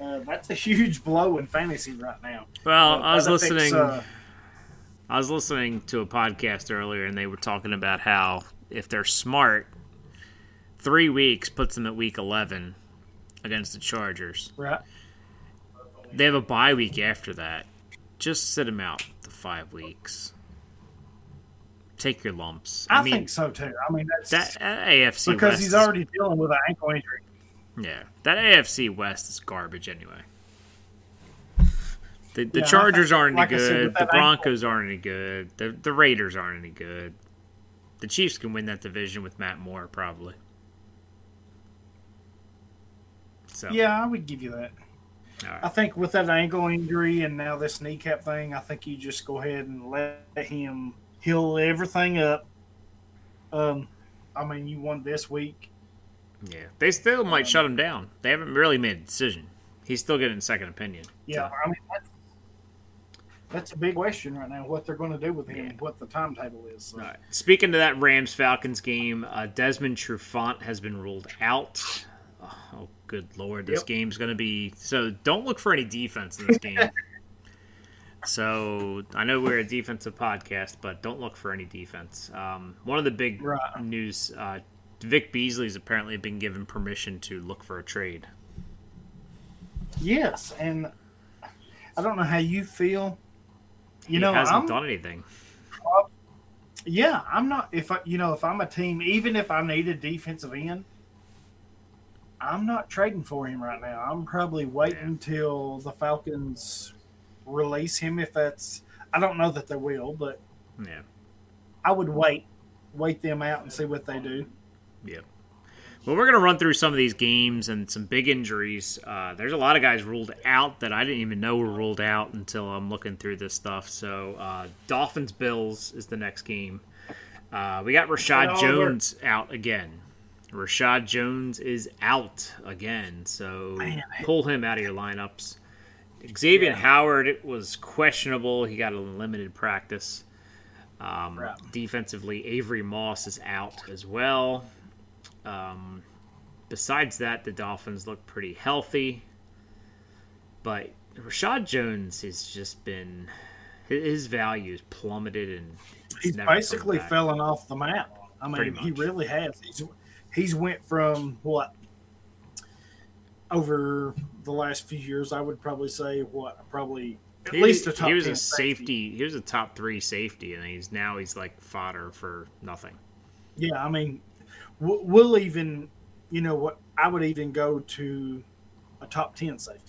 Uh, that's a huge blow in fantasy right now. Well, Uh, I was listening. uh, I was listening to a podcast earlier, and they were talking about how if they're smart, three weeks puts them at week eleven against the Chargers. right. They have a bye week after that. Just sit them out the five weeks. Take your lumps. I, I, mean, think so too. I mean, that's that uh, AFC because West he's is- already dealing with an ankle injury. yeah, that AFC West is garbage anyway. The, the Yeah, Chargers think- aren't any like I good. The that ankle- Broncos aren't any good. The the Raiders aren't any good. The Chiefs can win that division with Matt Moore probably. So Yeah, I would give you that. right. I think with that ankle injury and now this kneecap thing, I think you just go ahead and let him heal everything up. Um, I mean, you won this week. yeah, they still might shut him down. They haven't really made a decision. He's still getting second opinion. Yeah, So, I mean that's, that's a big question right now. What they're going to do with him, Yeah. what the timetable is. So. right. Speaking to that Rams Falcons game, uh, Desmond Trufant has been ruled out. Good lord, this Yep. game's going to be so. Don't look for any defense in this game. so I know we're a defensive podcast, but don't look for any defense. Um, one of the big Right. news: uh, Vic Beasley's apparently been given permission to look for a trade. Yes, and I don't know how you feel. You he know, hasn't I'm done anything. Yeah, I'm not. If I, you know, if I'm a team, even if I need a defensive end, I'm not trading for him right now. I'm probably waiting until the Falcons release him. If that's, I don't know that they will, but Yeah. I would wait, wait them out and see what they do. Yeah. Well, we're going to run through some of these games and some big injuries. Uh, there's a lot of guys ruled out that I didn't even know were ruled out until I'm looking through this stuff. So, uh, Dolphins Bills is the next game. Uh, we got Reshad Jones out again. Reshad Jones is out again. So, Man. pull him out of your lineups. Xavier Yeah. Howard it was questionable. He got a limited practice. Um, Right. Defensively, Avery Moss is out as well. Um, besides that, the Dolphins look pretty healthy. But Reshad Jones has just been his value has plummeted and He's basically fallen off the map. I mean, he really has. He's he's went from what over the last few years. I would probably say what probably at He, least a top he was 10 a safety. He was a top three safety, and he's now he's like fodder for nothing. Yeah, I mean, we'll even, you know what? I would even go to a top ten safety.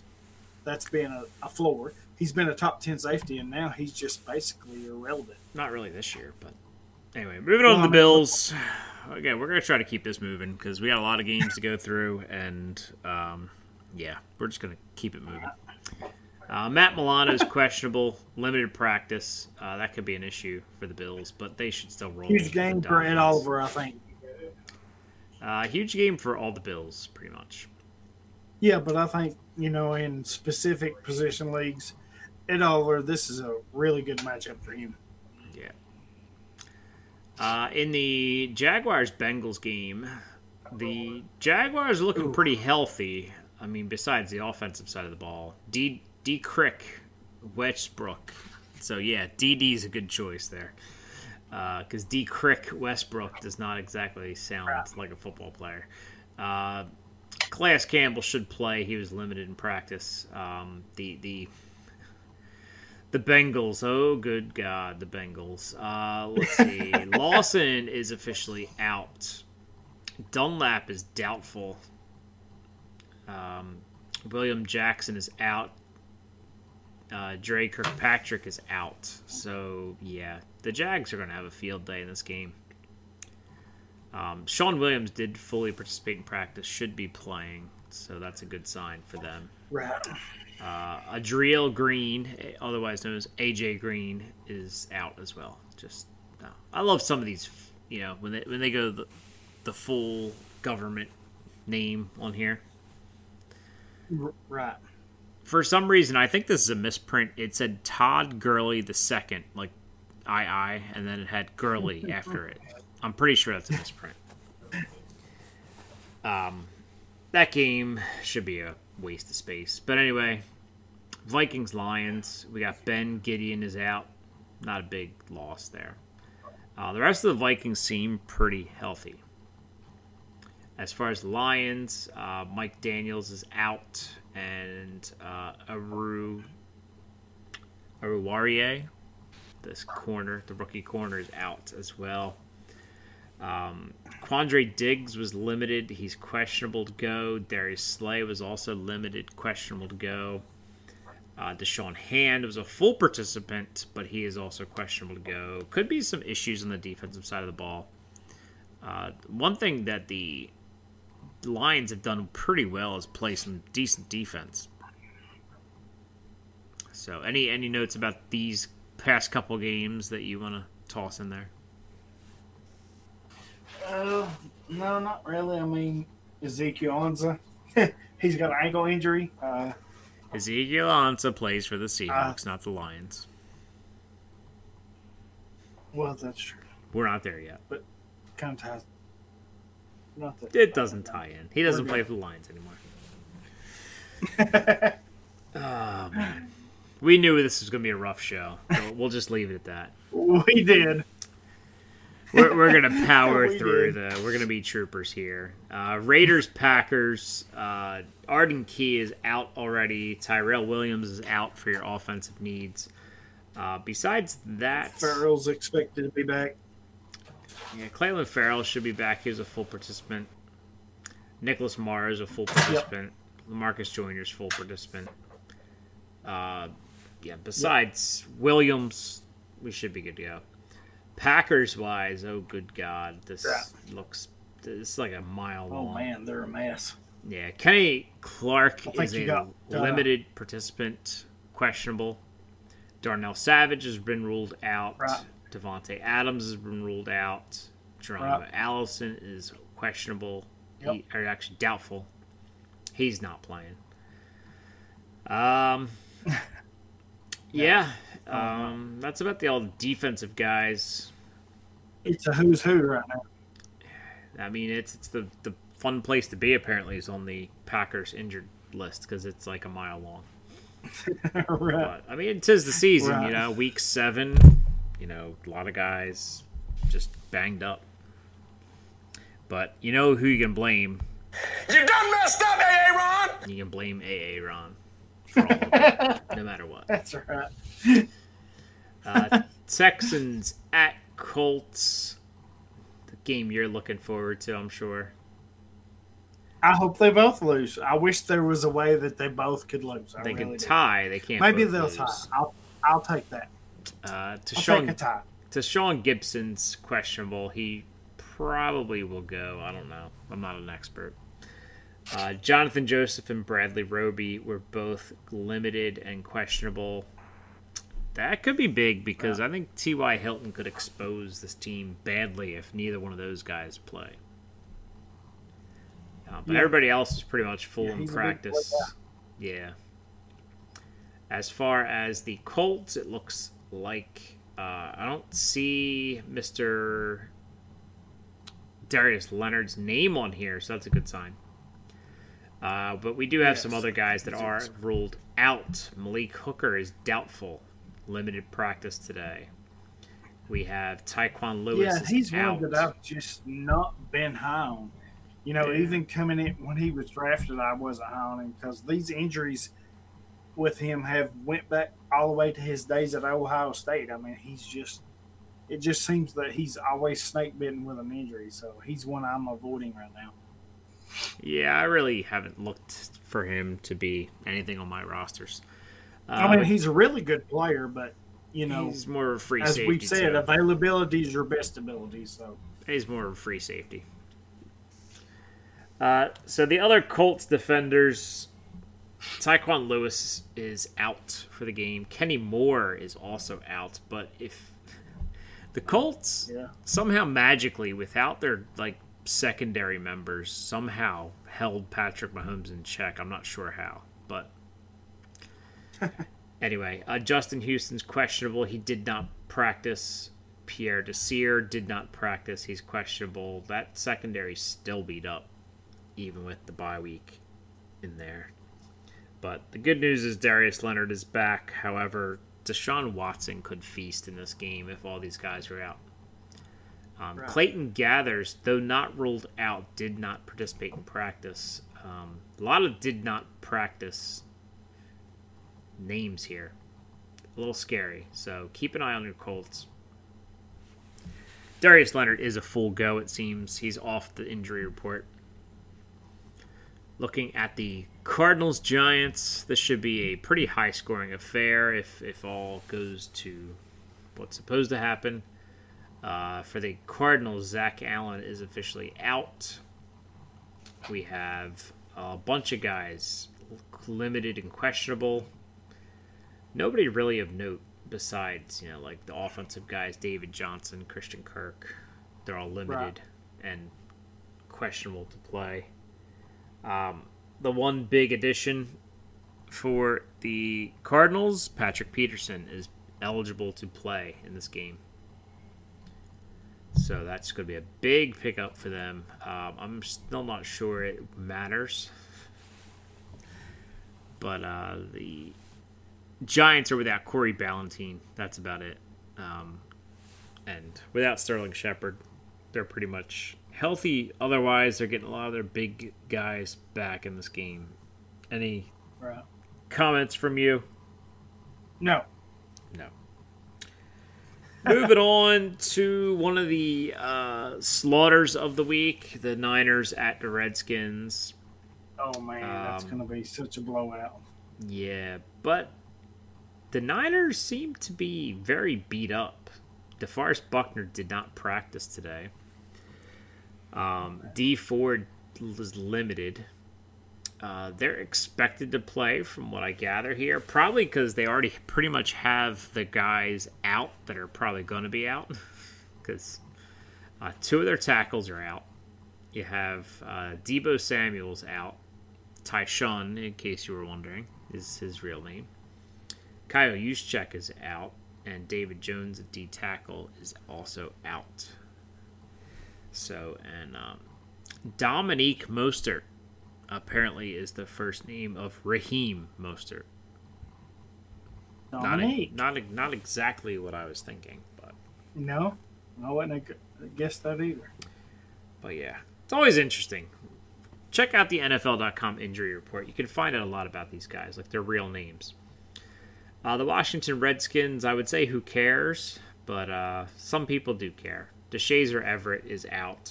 That's been a, a floor. He's been a top ten safety, and now he's just basically irrelevant. Not really this year, but anyway, moving on I to the mean- Bills. Again, we're gonna try to keep this moving because we got a lot of games to go through, and um, yeah, we're just gonna keep it moving. Uh, Matt Milano is questionable, limited practice. Uh, that could be an issue for the Bills, but they should still roll. Huge game for Ed Oliver, I think. Uh, huge game for all the Bills, pretty much. Yeah, but I think you know in specific position leagues, Ed Oliver, this is a really good matchup for him. Uh, in the Jaguars Bengals game, the Jaguars are looking pretty healthy. I mean, besides the offensive side of the ball, D D Crick, Westbrook. So yeah, DD is a good choice there. Because D Crick Westbrook does not exactly sound like a football player. Uh, Calais Campbell should play. He was limited in practice. Um, the the the Bengals. Oh, good God, the Bengals. Uh, let's see. Lawson is officially out. Dunlap is doubtful. Um, William Jackson is out. Uh, Dre Kirkpatrick is out. So, yeah, the Jags are going to have a field day in this game. Um, Shawn Williams did fully participate in practice, should be playing. So, that's a good sign for them. Right. Uh, Adriel Green, otherwise known as AJ Green, is out as well. Just, uh, I love some of these. You know, when they when they go the, the full government name on here. Right. For some reason, I think this is a misprint. It said Todd Gurley the second, like I I, and then it had Gurley after it. I'm pretty sure that's a misprint. Um, that game should be a waste of space. But anyway, Vikings Lions. We got Ben Gedeon is out. Not a big loss there. Uh, the rest of the Vikings seem pretty healthy. As far as Lions, uh, Mike Daniels is out, and uh, Aru Oruwariye, this corner, the rookie corner, is out as well. Um, Quandre Diggs was limited; he's questionable to go. Darius Slay was also limited, questionable to go. Uh, Da'Shawn Hand was a full participant, but he is also questionable to go. Could be some issues on the defensive side of the ball. Uh, one thing that the Lions have done pretty well is play some decent defense. So, any any notes about these past couple games that you want to toss in there? Uh, no, not really. I mean, Ezekiel Ansah, he's got an ankle injury. Uh, Ezekiel Ansah plays for the Seahawks, not the Lions. well, that's true. We're not there yet. But kind of ties. Not that. It doesn't tie in. He doesn't play for the Lions anymore. Oh man, we knew this was going to be a rough show. So we'll just leave it at that. we did. We're, we're gonna power We through did. the. We're gonna be troopers here. Uh, Raiders, Packers. Uh, Arden Key is out already. Tyrell Williams is out for your offensive needs. Uh, besides that, Ferrell's expected to be back. Yeah, Clelin Ferrell should be back. He was a full participant. Nicholas Morrow is a full participant. Lamarcus Joyner is full participant. Uh, yeah, besides Williams, we should be good to go. Packers wise, oh good God, this Yeah. looks this is like a mile Oh long. man, they're a mess. Yeah, Kenny Clark is a got, uh, limited participant, questionable. Darnell Savage has been ruled out. Right. Davante Adams has been ruled out. Geronimo Right. Allison is questionable, Yep. he, or actually doubtful. He's not playing. Um, yeah, um, that's about the all defensive guys. It's a who's who right now. I mean, it's it's the the fun place to be. Apparently, is on the Packers injured list because it's like a mile long. right. But I mean, it is the season, Right. you know, week seven. You know, a lot of guys just banged up. But you know who you can blame? You done messed up, AA Ron! You can blame AA Ron for all of it, no matter what. That's right. Uh, Texans at Colts. The game you're looking forward to, I'm sure. I hope they both lose. I wish there was a way that they both could lose. I They really can do. tie. They can't. Maybe they'll lose. tie. I'll I'll take that. Uh, take a tie. Deshaun Gibson's questionable. He probably will go. I don't know. I'm not an expert. Uh, Jonathan Joseph and Bradley Roby were both limited and questionable. That could be big because I think T.Y. Hilton could expose this team badly if neither one of those guys play. Uh, but Yeah. everybody else is pretty much full Yeah, in he's a big practice. player. Yeah. As far as the Colts, it looks like uh, I don't see Mr. Darius Leonard's name on here, so that's a good sign. Uh, but we do have some other guys that are ruled out. Malik Hooker is doubtful, limited practice today. We have Tyquan Lewis Yeah, he's out. one that I've just not been high on. You know, Yeah. even coming in when he was drafted, I wasn't high on him because these injuries with him have went back all the way to his days at Ohio State. I mean, he's just it just seems that he's always snake bitten with an injury. So he's one I'm avoiding right now. Yeah, I really haven't looked for him to be anything on my rosters. I mean, he's a really good player, but you know, he's more of a free as safety. we've said, availability is your best ability. So He's more of a free safety. Uh, so the other Colts defenders, Tyquan Lewis is out for the game. Kenny Moore is also out. But if the Colts yeah, somehow magically, without their like secondary members, somehow held Patrick Mahomes in check, I'm not sure how, anyway, uh, Justin Houston's questionable. He did not practice. Pierre Desir did not practice. He's questionable. That secondary still beat up, even with the bye week in there. But the good news is Darius Leonard is back. However, Deshaun Watson could feast in this game if all these guys are out. Um, Right. Clayton Geathers, though not ruled out, did not participate in practice. Um, a lot of did not practice names here. A little scary. So keep an eye on your Colts. Darius Leonard is a full go, it seems. He's off the injury report. Looking at the Cardinals Giants, this should be a pretty high scoring affair if, if all goes to what's supposed to happen. Uh, for the Cardinals, Zach Allen is officially out. We have a bunch of guys limited and questionable. Nobody really of note besides, you know, like the offensive guys, David Johnson, Christian Kirk. They're all limited Right. and questionable to play. Um, the one big addition for the Cardinals, Patrick Peterson is eligible to play in this game. So that's going to be a big pickup for them. Um, I'm still not sure it matters. But uh, the Giants are without Corey Ballentine. That's about it. Um, and without Sterling Shepard, they're pretty much healthy. Otherwise, they're getting a lot of their big guys back in this game. Any right. comments from you? No, No. Moving on to one of the uh, slaughters of the week: the Niners at the Redskins. Oh man, that's Um, going to be such a blowout. Yeah, but the Niners seem to be very beat up. DeForest Buckner did not practice today. Um, Dee Ford was limited. Uh, they're expected to play, from what I gather here, probably because they already pretty much have the guys out that are probably going to be out. Because uh, two of their tackles are out. You have uh, Deebo Samuel's out. Tyshawn, in case you were wondering, is his real name. Kyle Juszczyk is out, and David Jones, at D tackle, is also out. So, and um, Dominique Mostert apparently is the first name of Raheem Mostert. Not, Dominique. not not exactly what I was thinking, but No, I wouldn't have guessed that either. But yeah, it's always interesting. Check out the NFL.com injury report. You can find out a lot about these guys, like their real names. Uh, the Washington Redskins, I would say, who cares? But uh, some people do care. Deshazor Everett is out.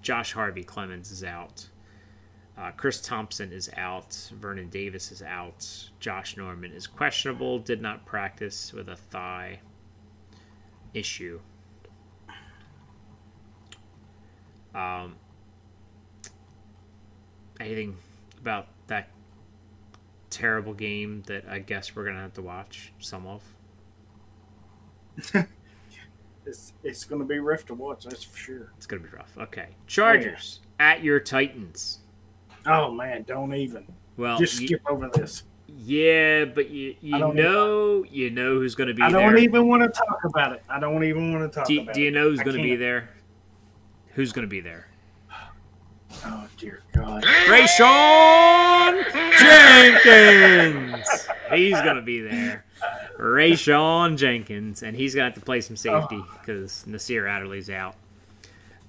Josh Harvey Clemons is out. Uh, Chris Thompson is out. Vernon Davis is out. Josh Norman is questionable. Did not practice with a thigh issue. Um, anything about terrible game that I guess we're gonna have to watch some of? It's it's going to be rough to watch. That's for sure. It's gonna be rough. Okay, Chargers oh, at your Titans. Oh man, don't even. Well, Just you- skip over this. yeah, but you you know you know who's gonna be I don't there. even want to talk about it. I don't even want to talk do, do you know who's I gonna be there? Who's gonna be there? Oh dear God. Rayshawn Jenkins. He's gonna be there. Rayshawn Jenkins, and he's gonna have to play some safety Oh. because Nasir Adderley's out.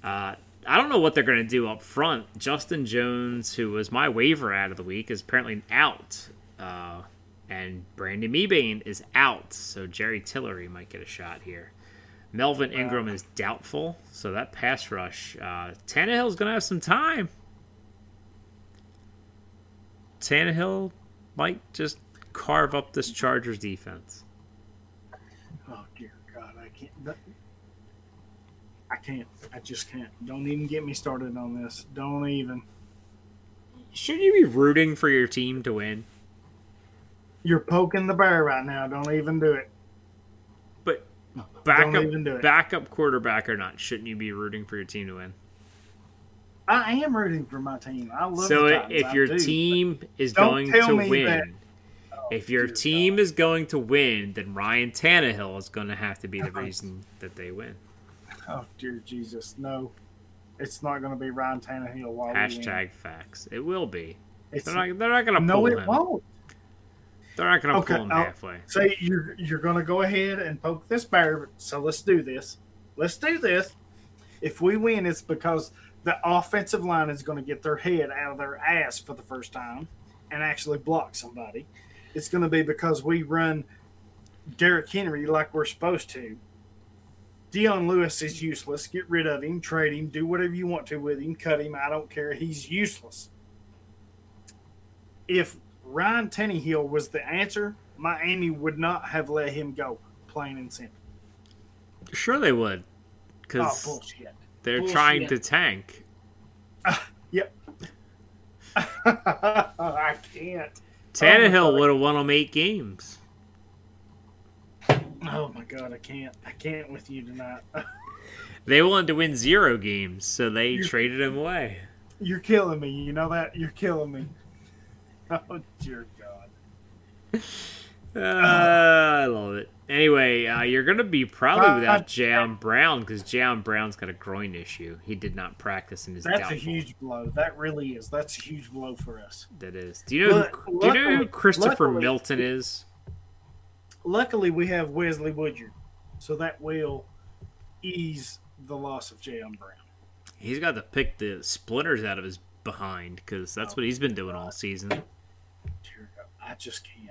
Uh, I don't know what they're gonna do up front. Justin Jones, who was my waiver out of the week, is apparently out, uh, and Brandon Mebane is out. So Jerry Tillery might get a shot here. Melvin Ingram is doubtful, so that pass rush. Uh, Tannehill's gonna have some time. Tannehill might just carve up this Chargers defense. Oh dear God, I can't. I can't. I just can't. Don't even get me started on this. Don't even. Should you be rooting for your team to win? You're poking the bear right now. Don't even do it. Backup, even do it. backup quarterback or not, shouldn't you be rooting for your team to win? I am rooting for my team. I love so the i- Titans. if your do. team is going to win, that- Oh, if your oh, team God. is going to win, then Ryan Tannehill is going to have to be the reason that they win. Oh dear Jesus, no! It's not going to be Ryan Tannehill while. Hashtag facts. It will be. It's, They're not. They're not going to no, pull it him. won't. They're not going to Okay, pull him I'll- halfway. Say you're you're going to go ahead and poke this bear. So let's do this. Let's do this. If we win, it's because the offensive line is going to get their head out of their ass for the first time and actually block somebody. It's going to be because we run Derrick Henry like we're supposed to. Dion Lewis is useless. Get rid of him, trade him, do whatever you want to with him, cut him. I don't care. He's useless. If Ryan Tannehill was the answer, Miami would not have let him go, plain and simple. Sure, they would, Oh, because bullshit. they're bullshit. trying to tank. Yep. I can't. Tannehill oh God. would have won them eight games. Oh my god, I can't. I can't with you tonight. They wanted to win zero games, so they You- traded him away. You're killing me. You know that? You're killing me. Oh dear God. Uh, I love it. Anyway, uh, you're going to be probably Uh, without Jam Brown because Jam Brown's got a groin issue. He did not practice in his That's doubtful. a huge blow. That really is. That's a huge blow for us. That is. Do you know? But Who, do you know who Christopher luckily- Milton is? Luckily, we have Wesley Woodyard, so that will ease the loss of Jam Brown. He's got to pick the splinters out of his behind because that's what he's been doing all season. I just can't.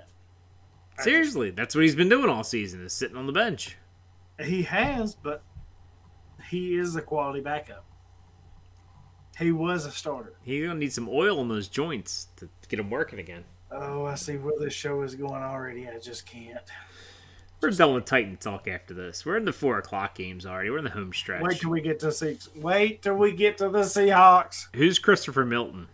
I just- Seriously, that's what he's been doing all season is sitting on the bench. He has, but he is a quality backup. He was a starter. He's gonna need some oil in those joints to get him working again. Oh, I see where this show is going already. I just can't. We're done with Titan talk after this. We're in the four o'clock games already. We're in the home stretch. Wait till we get to six. Wait till we get to the Seahawks. Who's Christopher Milton?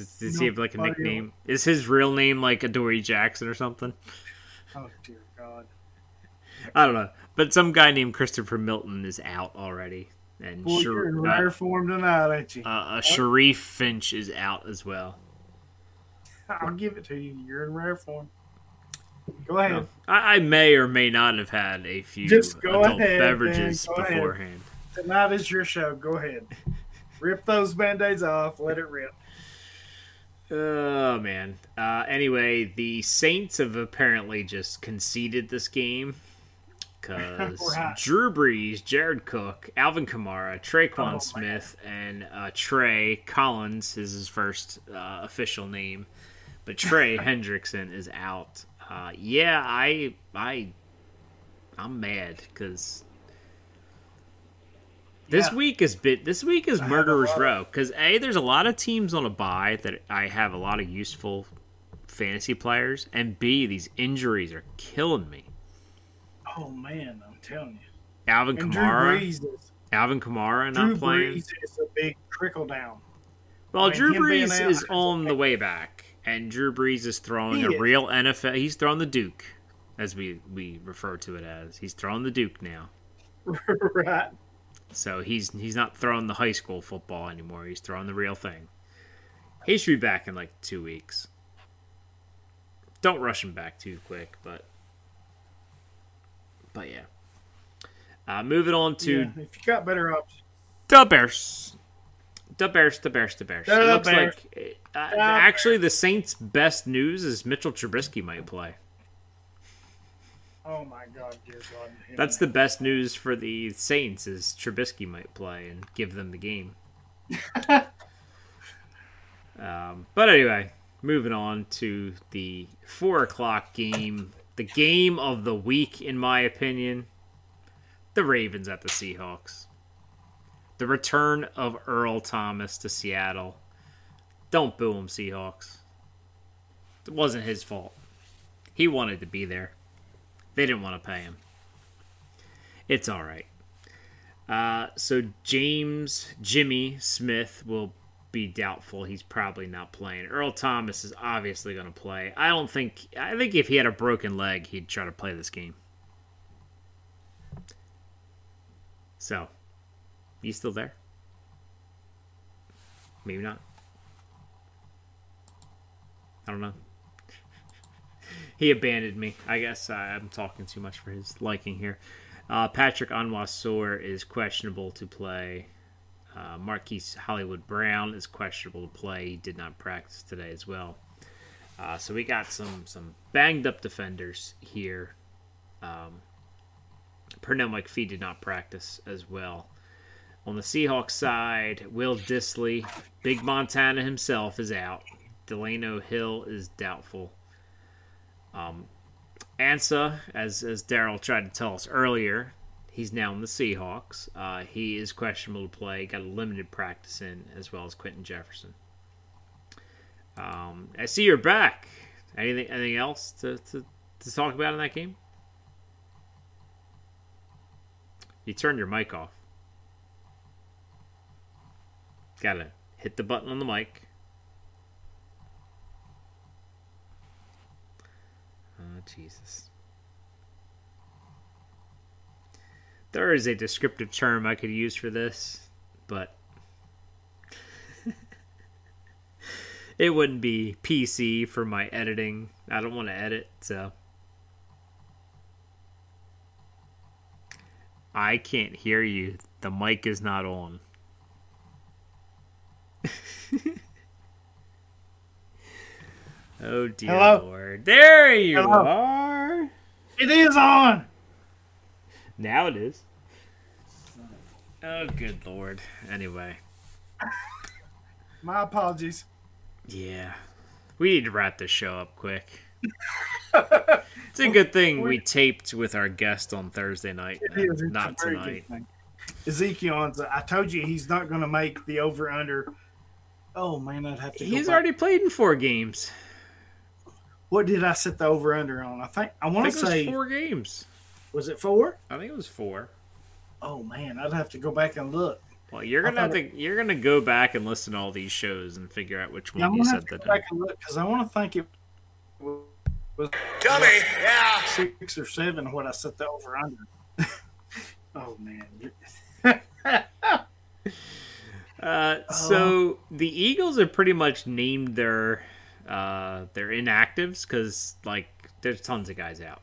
Does, does he have like a nickname? Is his real name like Adoree Jackson or something? Oh dear God. I don't know. But some guy named Christopher Milton is out already. And Shar- you're in uh, rare form tonight, ain't you? uh, uh, Sharif Finch is out as well. I'll give it to you. You're in rare form. Go ahead. I, I may or may not have had a few Just go adult ahead, beverages. Go ahead. beforehand. Tonight is your show. Go ahead. rip those band-aids off. Let it rip. Oh man. Uh, anyway, the Saints have apparently just conceded this game because Drew Brees, Jared Cook, Alvin Kamara, Tre'Quan Oh, Smith, and uh, Trey Collins is his first uh, official name, but Trey Hendrickson is out. Uh, yeah, I I I'm mad because. This Yeah. week is bit. This week is a murderer's row because a there's a lot of teams on a buy that I have a lot of useful fantasy players, and b these injuries are killing me. Oh man, I'm telling you. Alvin And Drew Kamara, is Alvin Kamara not Drew playing. Brees is a big trickle down. well, I mean, Drew Brees is on the way back, and Drew Brees is throwing a real NFL. He's throwing the Duke, as we we refer to it as. He's throwing the Duke now. right. So he's he's not throwing the high school football anymore. He's throwing the real thing. He should be back in like two weeks. Don't rush him back too quick, but but yeah. Uh, moving on to Yeah, if you got better options. the Bears. The Bears, the Bears, the Bears. The it looks Bears. like uh, actually the Saints' best news is Mitchell Trubisky might play. Oh my God, dear God. That's the best news for the Saints is Trubisky might play and give them the game. um, but anyway, moving on to the four o'clock game, the game of the week, in my opinion, the Ravens at the Seahawks. The return of Earl Thomas to Seattle. Don't boo him, Seahawks. It wasn't his fault. He wanted to be there. They didn't want to pay him. It's all right. Uh, so James Jimmy Smith will be doubtful. He's probably not playing. Earl Thomas is obviously going to play. I don't think. I think if he had a broken leg, he'd try to play this game. So, you still there? Maybe not. I don't know. He abandoned me. I guess I'm talking too much for his liking here. Uh, Patrick Onwuasor is questionable to play. Uh, Marquise Hollywood Brown is questionable to play. He did not practice today as well. Uh, so we got some some banged up defenders here. Um, Pernell McPhee did not practice as well. On the Seahawks side, Will Dissly, Big Montana himself, is out. Delano Hill is doubtful. Um, Ansah, as as Darrell tried to tell us earlier, he's now in the Seahawks. Uh, he is questionable to play. Got a limited practice in, as well as Quinton Jefferson. Um, I see you're back. Anything anything else to, to, to talk about in that game? You turned your mic off. Gotta hit the button on the mic. Oh, Jesus. There is a descriptive term I could use for this, but it wouldn't be PC for my editing. I don't want to edit, so. I can't hear you. The mic is not on. Oh dear Hello? lord. There you Hello? are. It is on. Now it is. Oh good lord. Anyway. My apologies. Yeah. We need to wrap this show up quick. It's a good thing we taped with our guest on Thursday night, uh, is. Not a very good tonight. Ezekiel, I told you he's not going to make the over under. Oh man, I'd have to. He's already played in four games. What did I set the over under on? I think I I want think to it was say four games. was it four? I think it was four. Oh man, I'd have to go back and look. Well, you're gonna have thought to you're gonna go back and listen to all these shows and figure out which Yeah, I'm one you gonna said that. go back and look because I want to think it was Dummy. Yeah. six or seven. What I set the over under. oh man, Uh, so the Eagles have pretty much named their uh, their inactives because like there's tons of guys out.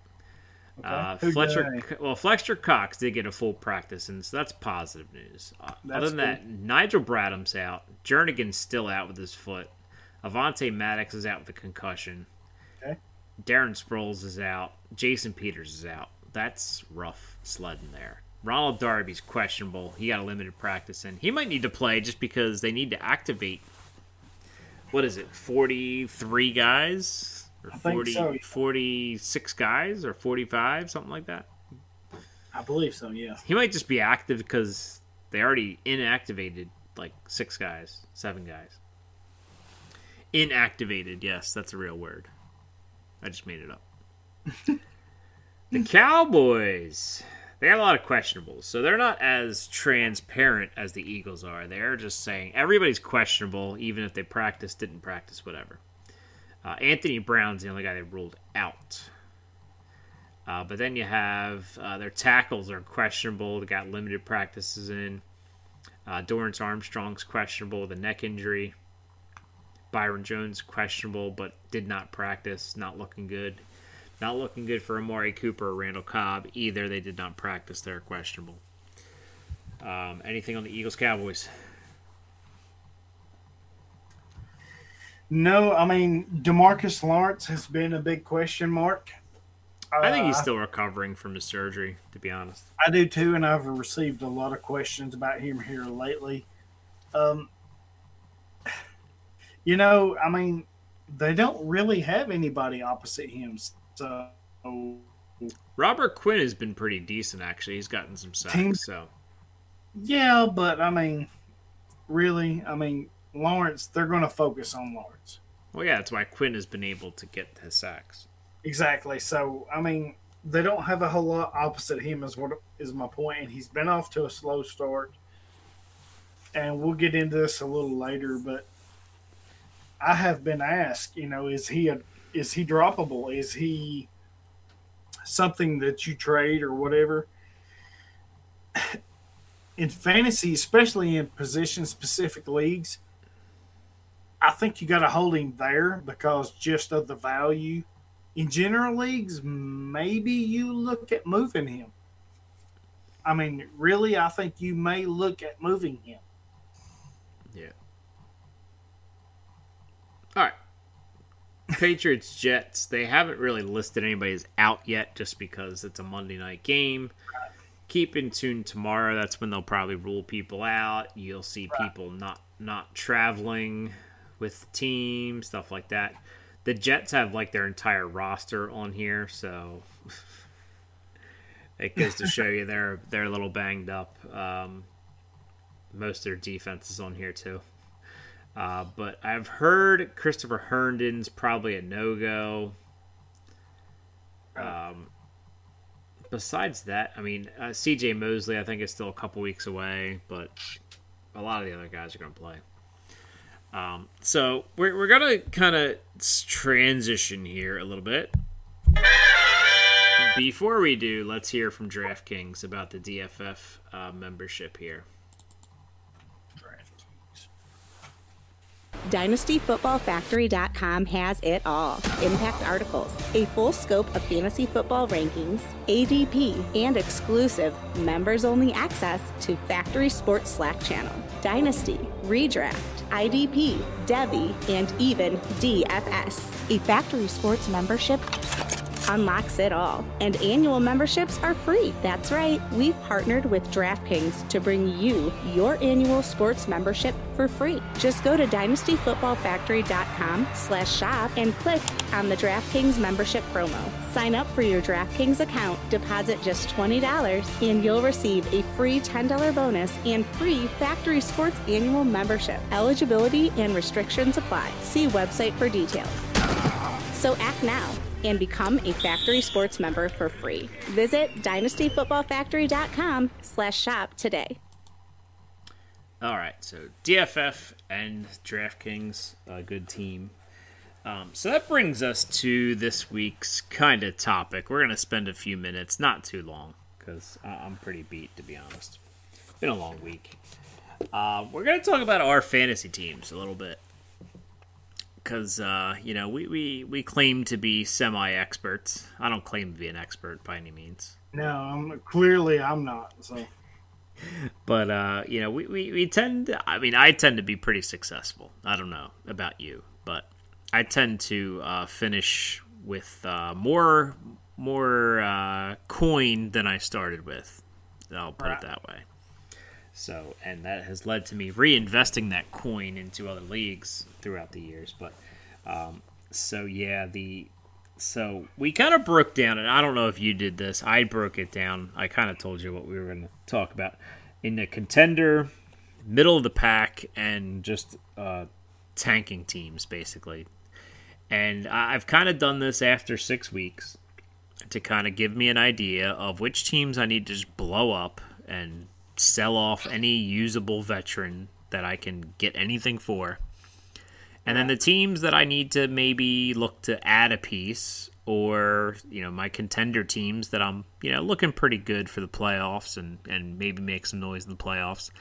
Uh, Fletcher, well, Fletcher Cox did get a full practice, and so that's positive news. Uh, That's other than that, Nigel Bradham's out. Jernigan's still out with his foot. Avonte Maddox is out with a concussion. Okay. Darren Sproles is out. Jason Peters is out. That's rough sledding there. Ronald Darby's questionable. He got a limited practice and He might need to play just because they need to activate. What is it? Forty-three guys or I think 40, so. 46 guys or forty-five, something like that. I believe so. Yeah. He might just be active because they already inactivated like six guys, seven guys. Inactivated, yes, that's a real word. I just made it up. the Cowboys. They have a lot of questionables, so they're not as transparent as the Eagles are. They're just saying everybody's questionable, even if they practice, didn't practice, whatever. Uh, Anthony Brown's the only guy they ruled out. Uh, but then you have uh, their tackles are questionable. They got limited practices in. Uh, Dorance Armstrong's questionable with a neck injury. Byron Jones questionable, but did not practice. Not looking good. Not looking good for Amari Cooper or Randall Cobb either. They did not practice. They're questionable. Um, anything on the Eagles Cowboys? No, I mean Demarcus Lawrence has been a big question mark. I think he's Uh, still recovering from his surgery, to be honest. I do too, and I've received a lot of questions about him here lately. Um, you know, I mean, they don't really have anybody opposite him, so Robert Quinn has been pretty decent, actually. He's gotten some sacks, so yeah. But I mean, really, I mean, Lawrence, they're going to focus on Lawrence. well, yeah, that's why Quinn has been able to get his sacks. Exactly. So, I mean, they don't have a whole lot opposite him, is what is my point. And he's been off to a slow start. And we'll get into this a little later, but I have been asked, you know, is he a is he droppable? Is he something that you trade or whatever? In fantasy, especially in position specific leagues, I think you got to hold him there because just of the value in general leagues, maybe you look at moving him. I mean, really, I think you may look at moving him. Yeah. All right. Patriots Jets. They haven't really listed anybody as out yet, just because it's a Monday night game. Keep in tune tomorrow. That's when they'll probably rule people out. You'll see people not not traveling with the team, stuff like that. The Jets have like their entire roster on here, so it goes to show you they're they're a little banged up. Um, most of their defense is on here too. Uh, but I've heard Christopher Herndon's probably a no go. Um, besides that, I mean, uh, CJ Mosley, I think, is still a couple weeks away, but a lot of the other guys are going to play. Um, so we're, we're going to kind of transition here a little bit. Before we do, let's hear from DraftKings about the DFF uh, membership here. DynastyFootballFactory.com has it all. Impact articles, a full scope of fantasy football rankings, ADP, and exclusive members only access to Factory Sports Slack channel. Dynasty, Redraft, IDP, Devy, and even DFS. A Factory Sports membership unlocks it all. And annual memberships are free. That's right, we've partnered with DraftKings to bring you your annual sports membership for free. Just go to dynastyfootballfactory.com slash shop and click on the DraftKings membership promo. Sign up for your DraftKings account, deposit just $20, and you'll receive a free $10 bonus and free Factory Sports annual membership. Eligibility and restrictions apply. See website for details. So act now and become a Factory Sports member for free. Visit dynastyfootballfactory.com slash shop today. All right, so DFF and DraftKings, a good team. Um, so that brings us to this week's kind of topic. We're going to spend a few minutes, not too long, because I'm pretty beat, to be honest. Been a long week. Uh, we're going to talk about our fantasy teams a little bit. Because, uh, you know, we, we, we claim to be semi experts. I don't claim to be an expert by any means. No, I'm clearly I'm not. So, but uh, you know, we, we, we tend. To, I mean, I tend to be pretty successful. I don't know about you, but I tend to uh, finish with uh, more more uh, coin than I started with. I'll put Right. it that way. So, and that has led to me reinvesting that coin into other leagues throughout the years. But, um, so yeah, the so we kind of broke down, and I don't know if you did this. I broke it down. I kind of told you what we were going to talk about in the contender, middle of the pack, and just uh, tanking teams, basically. And I've kind of done this after six weeks to kind of give me an idea of which teams I need to just blow up and sell off any usable veteran that I can get anything for. And then the teams that I need to maybe look to add a piece or, you know, my contender teams that I'm, you know, looking pretty good for the playoffs and, and maybe make some noise in the playoffs.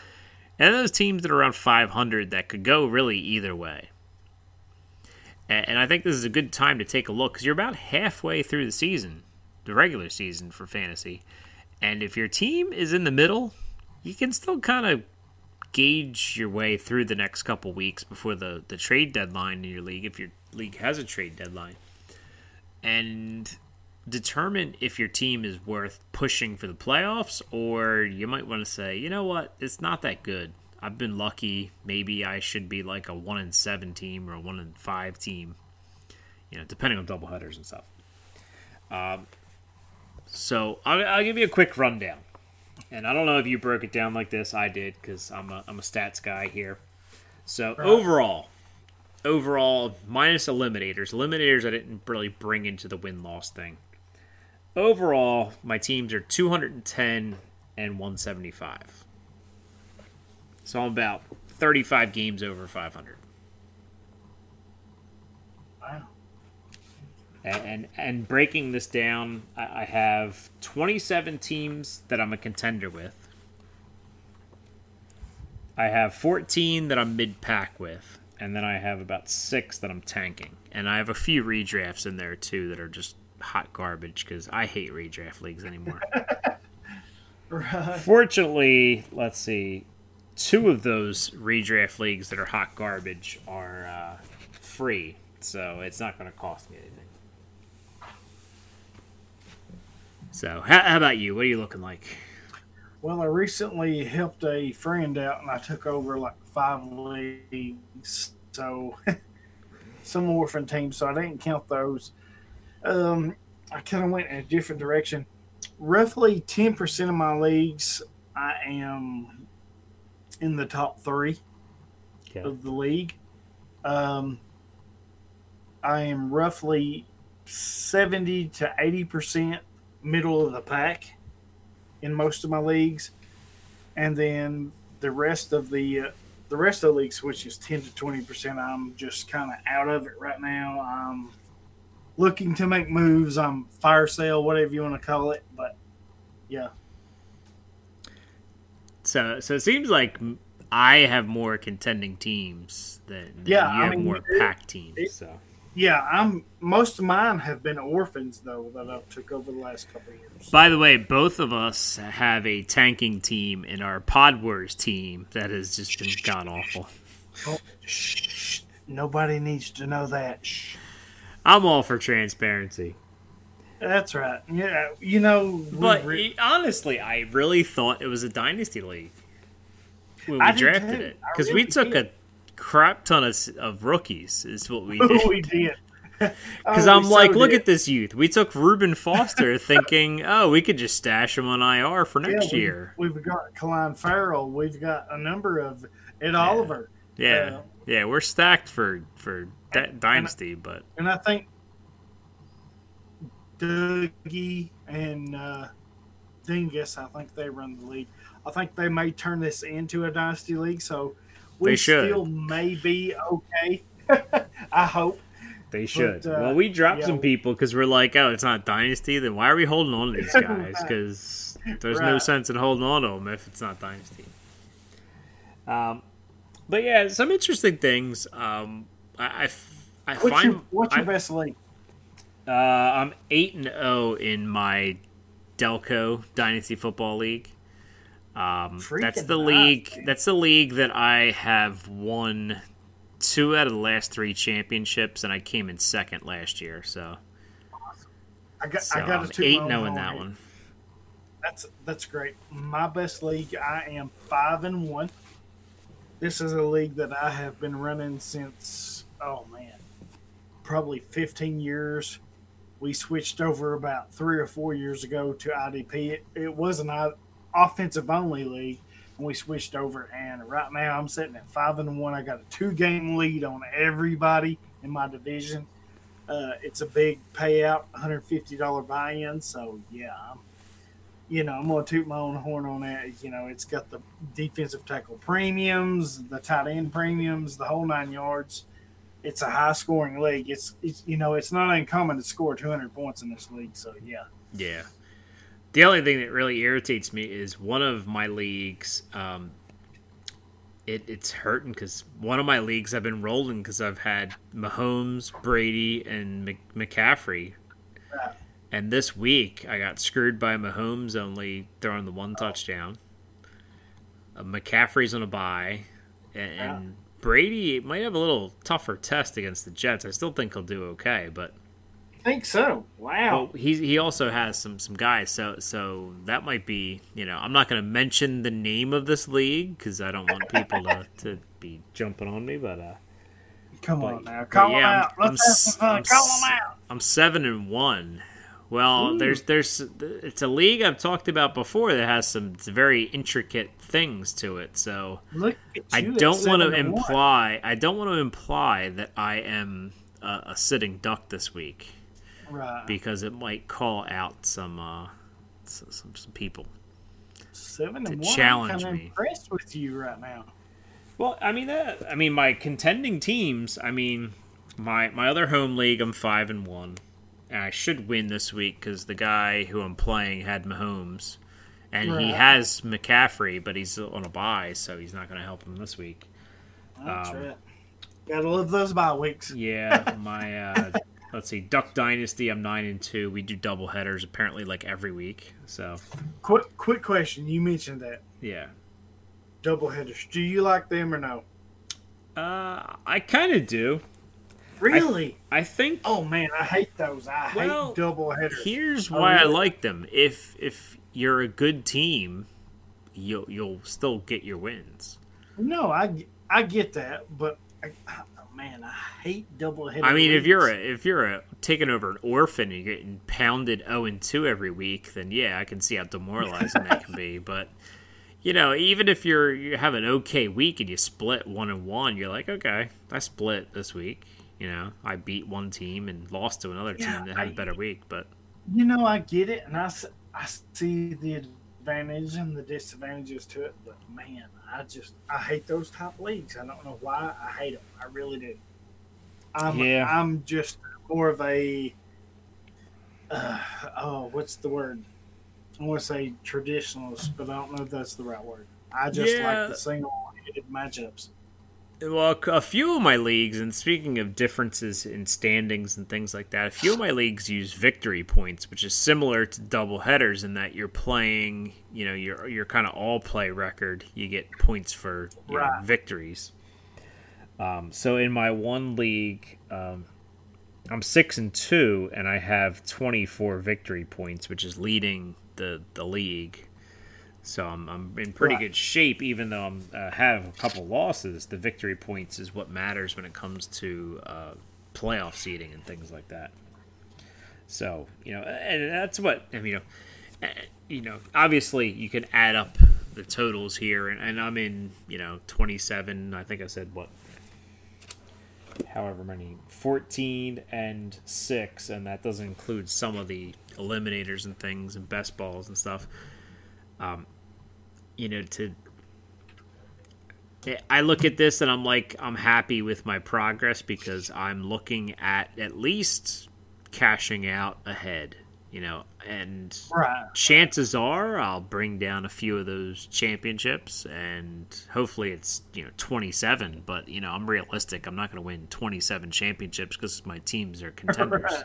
And those teams that are around 500 that could go really either way. And, and I think this is a good time to take a look because you're about halfway through the season, the regular season for fantasy. And if your team is in the middle, you can still kind of gauge your way through the next couple weeks before the, the trade deadline in your league, if your league has a trade deadline, and determine if your team is worth pushing for the playoffs, or you might want to say, you know what, it's not that good. I've been lucky. Maybe I should be like a one in seven team or a one in five team. You know, depending on doubleheaders and stuff. Um, so I'll, I'll give you a quick rundown. And I don't know if you broke it down like this. I did because I'm a, I'm a stats guy here. So overall, overall minus eliminators. Eliminators I didn't really bring into the win loss thing. Overall, my teams are 210 and 175. So I'm about 35 games over 500. And and, breaking this down, I, I have 27 teams that I'm a contender with. I have 14 that I'm mid pack with, and then I have about six that I'm tanking, and I have a few redrafts in there too that are just hot garbage because I hate redraft leagues anymore. Right. Fortunately, let's see, two of those redraft leagues that are hot garbage are uh, free, so it's not going to cost me anything. So, how, how about you? What are you looking like? Well, I recently helped a friend out, and I took over like five leagues, so some orphan teams. So I didn't count those. Um, I kind of went in a different direction. Roughly ten percent of my leagues, I am in the top three of the league. Um, I am roughly seventy to eighty percent middle of the pack in most of my leagues, and then the rest of the uh, the rest of the leagues, which is ten to twenty percent, I'm just kind of out of it right now. I'm looking to make moves. I'm fire sale, whatever you want to call it, but yeah, So, so it seems like I have more contending teams than, than Yeah, you I have mean, more it- pack teams. it- so, yeah. I'm most of mine have been orphans though that I've took over the last couple of years. by the way, both of us have a tanking team in our Pod Wars team that has just been god awful. Oh, shh, nobody needs to know that. Shh. I'm all for transparency. That's right. Yeah, you know, But re- honestly, I really thought it was a dynasty league when we I drafted it because really we took did. a crap ton of, of rookies. Is what we did. we did. Because Oh, I'm like, so look did. at this youth. We took Reuben Foster, thinking, oh, we could just stash him on IR for next Yeah, we- year. We've got Clelin Ferrell. We've got a number of Ed Oliver. Yeah, uh, yeah, we're stacked for for d- dynasty, but And I think Dougie and uh, Dingus, I think they run the league. I think they may turn this into a dynasty league, so we They should. still may be okay. I hope. they should. uh, well, we dropped yeah, some people because we're like, oh, it's not dynasty. Then why are we holding on to these guys? Because there's no sense in holding on to them if it's not dynasty. Um, but yeah, some interesting things. Um, I I, I What's find your, what's your I- best league? Uh, I'm eight and zero in my Delco Dynasty Football League. Um, that's the league. man. That's the league that I have won two out of the last three championships, and I came in second last year. So, I got, so I got toot eight my and own zero in that one. That's that's great. My best league, I am five and one. This is a league that I have been running since oh man, probably fifteen years. We switched over about three or four years ago to IDP. It, it was an o- offensive only league, and we switched over. And right now, I'm sitting at five and one. I got a two game lead on everybody in my division. Uh, it's a big payout, $150 buy-in. So yeah, I'm you know, I'm gonna toot my own horn on that. You know, it's got the defensive tackle premiums, the tight end premiums, the whole nine yards. It's a high scoring league. It's, it's you know, it's not uncommon to score 200 points in this league. So yeah, Yeah. The only thing that really irritates me is one of my leagues. Um, it, it's hurting because one of my leagues I've been rolling because I've had Mahomes, Brady, and Mc- McCaffrey. Right. And this week I got screwed by Mahomes only throwing the one touchdown. Uh, McCaffrey's on a bye, and, and Brady might have a little tougher test against the Jets. I still think he'll do okay, but think so. Wow. well, he he also has some some guys, so so that might be you know I'm not going to mention the name of this league because I don't want people to, to be jumping on me, but uh, Come but- on now, call yeah, them out. I'm- Let's have some fun. I'm Call s- them out. I'm seven and one. Well, there's there's it's a league I've talked about before that has some very intricate things to it, so. I don't want to seven and one. imply. I don't want to imply that I am a, a sitting duck this week right. because it might call out some uh, some, some people. Seven to and one. challenge I'm me. impressed with you right now. Well, I mean that. I mean my contending teams. I mean my my other home league. I'm five and one, and I should win this week because the guy who I'm playing had Mahomes, and he has McCaffrey, but he's on a bye, so he's not going to help him this week. That's Um, right. Gotta love those bye weeks. Yeah, my uh, let's see, Duck Dynasty. I'm nine and two. We do double headers apparently like every week. So Quick, quick question. You mentioned that yeah, double headers. Do you like them or no? uh, I kind of do. Really? I think. oh man, I hate those. I Well, hate double headers. Here's Oh, why I like them. If if you're a good team, you'll you'll still get your wins. No, I I get that, but I, oh, man, I hate double headers. I mean, if you're a, if you're a taking over an orphan and you're getting pounded zero and two every week, then yeah, I can see how demoralizing that can be. But you know, even if you're you have an okay week and you split one and one, you're like, okay, I split this week. You know, I beat one team and lost to another team Yeah, that had a I- better week. But you know, I get it, and I I see the advantage and the disadvantages to it. But man, I just I hate those top leagues. I don't know why. I hate them. I really do. I'm Yeah. I'm just more of a uh, oh, what's the word? I want to say traditionalist, but I don't know if that's the right word. I just Yeah. like the single-headed matchups. Well, a few of my leagues, and speaking of differences in standings and things like that, a few of my leagues use victory points, which is similar to double headers in that you're playing, you know, your your kind of all play record. You get points for you know, victories. Um, so in my one league, um, I'm six and two, and I have 24 victory points, which is leading the the league. So I'm, I'm in pretty Right. good shape, even though I'm uh, have a couple losses. The victory points is what matters when it comes to uh, playoff seeding and things like that. So you know, and that's what I mean. You know, you know, obviously you can add up the totals here, and, and I'm in you know 27. I think I said what however many 14 and 6 and that doesn't include some of the eliminators and things and best balls and stuff um you know to I look at this and I'm like I'm happy with my progress because I'm looking at at least cashing out ahead you know and Right. chances are I'll bring down a few of those championships and hopefully it's you know 27 but you know I'm realistic. I'm not going to win 27 championships because my teams are contenders.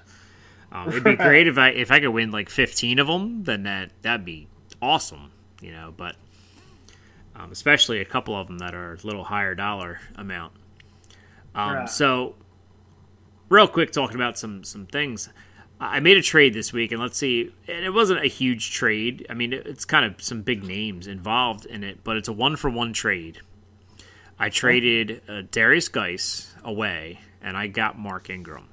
Um, it'd be great if I if I could win like 15 of them then that that'd be awesome you know but um, especially a couple of them that are a little higher dollar amount um, Right. so real quick talking about some some things I made a trade this week, and let's see. And it wasn't a huge trade. I mean, it- it's kind of some big names involved in it, but it's a one for one trade. I traded uh, Derrius Guice away, and I got Mark Ingram.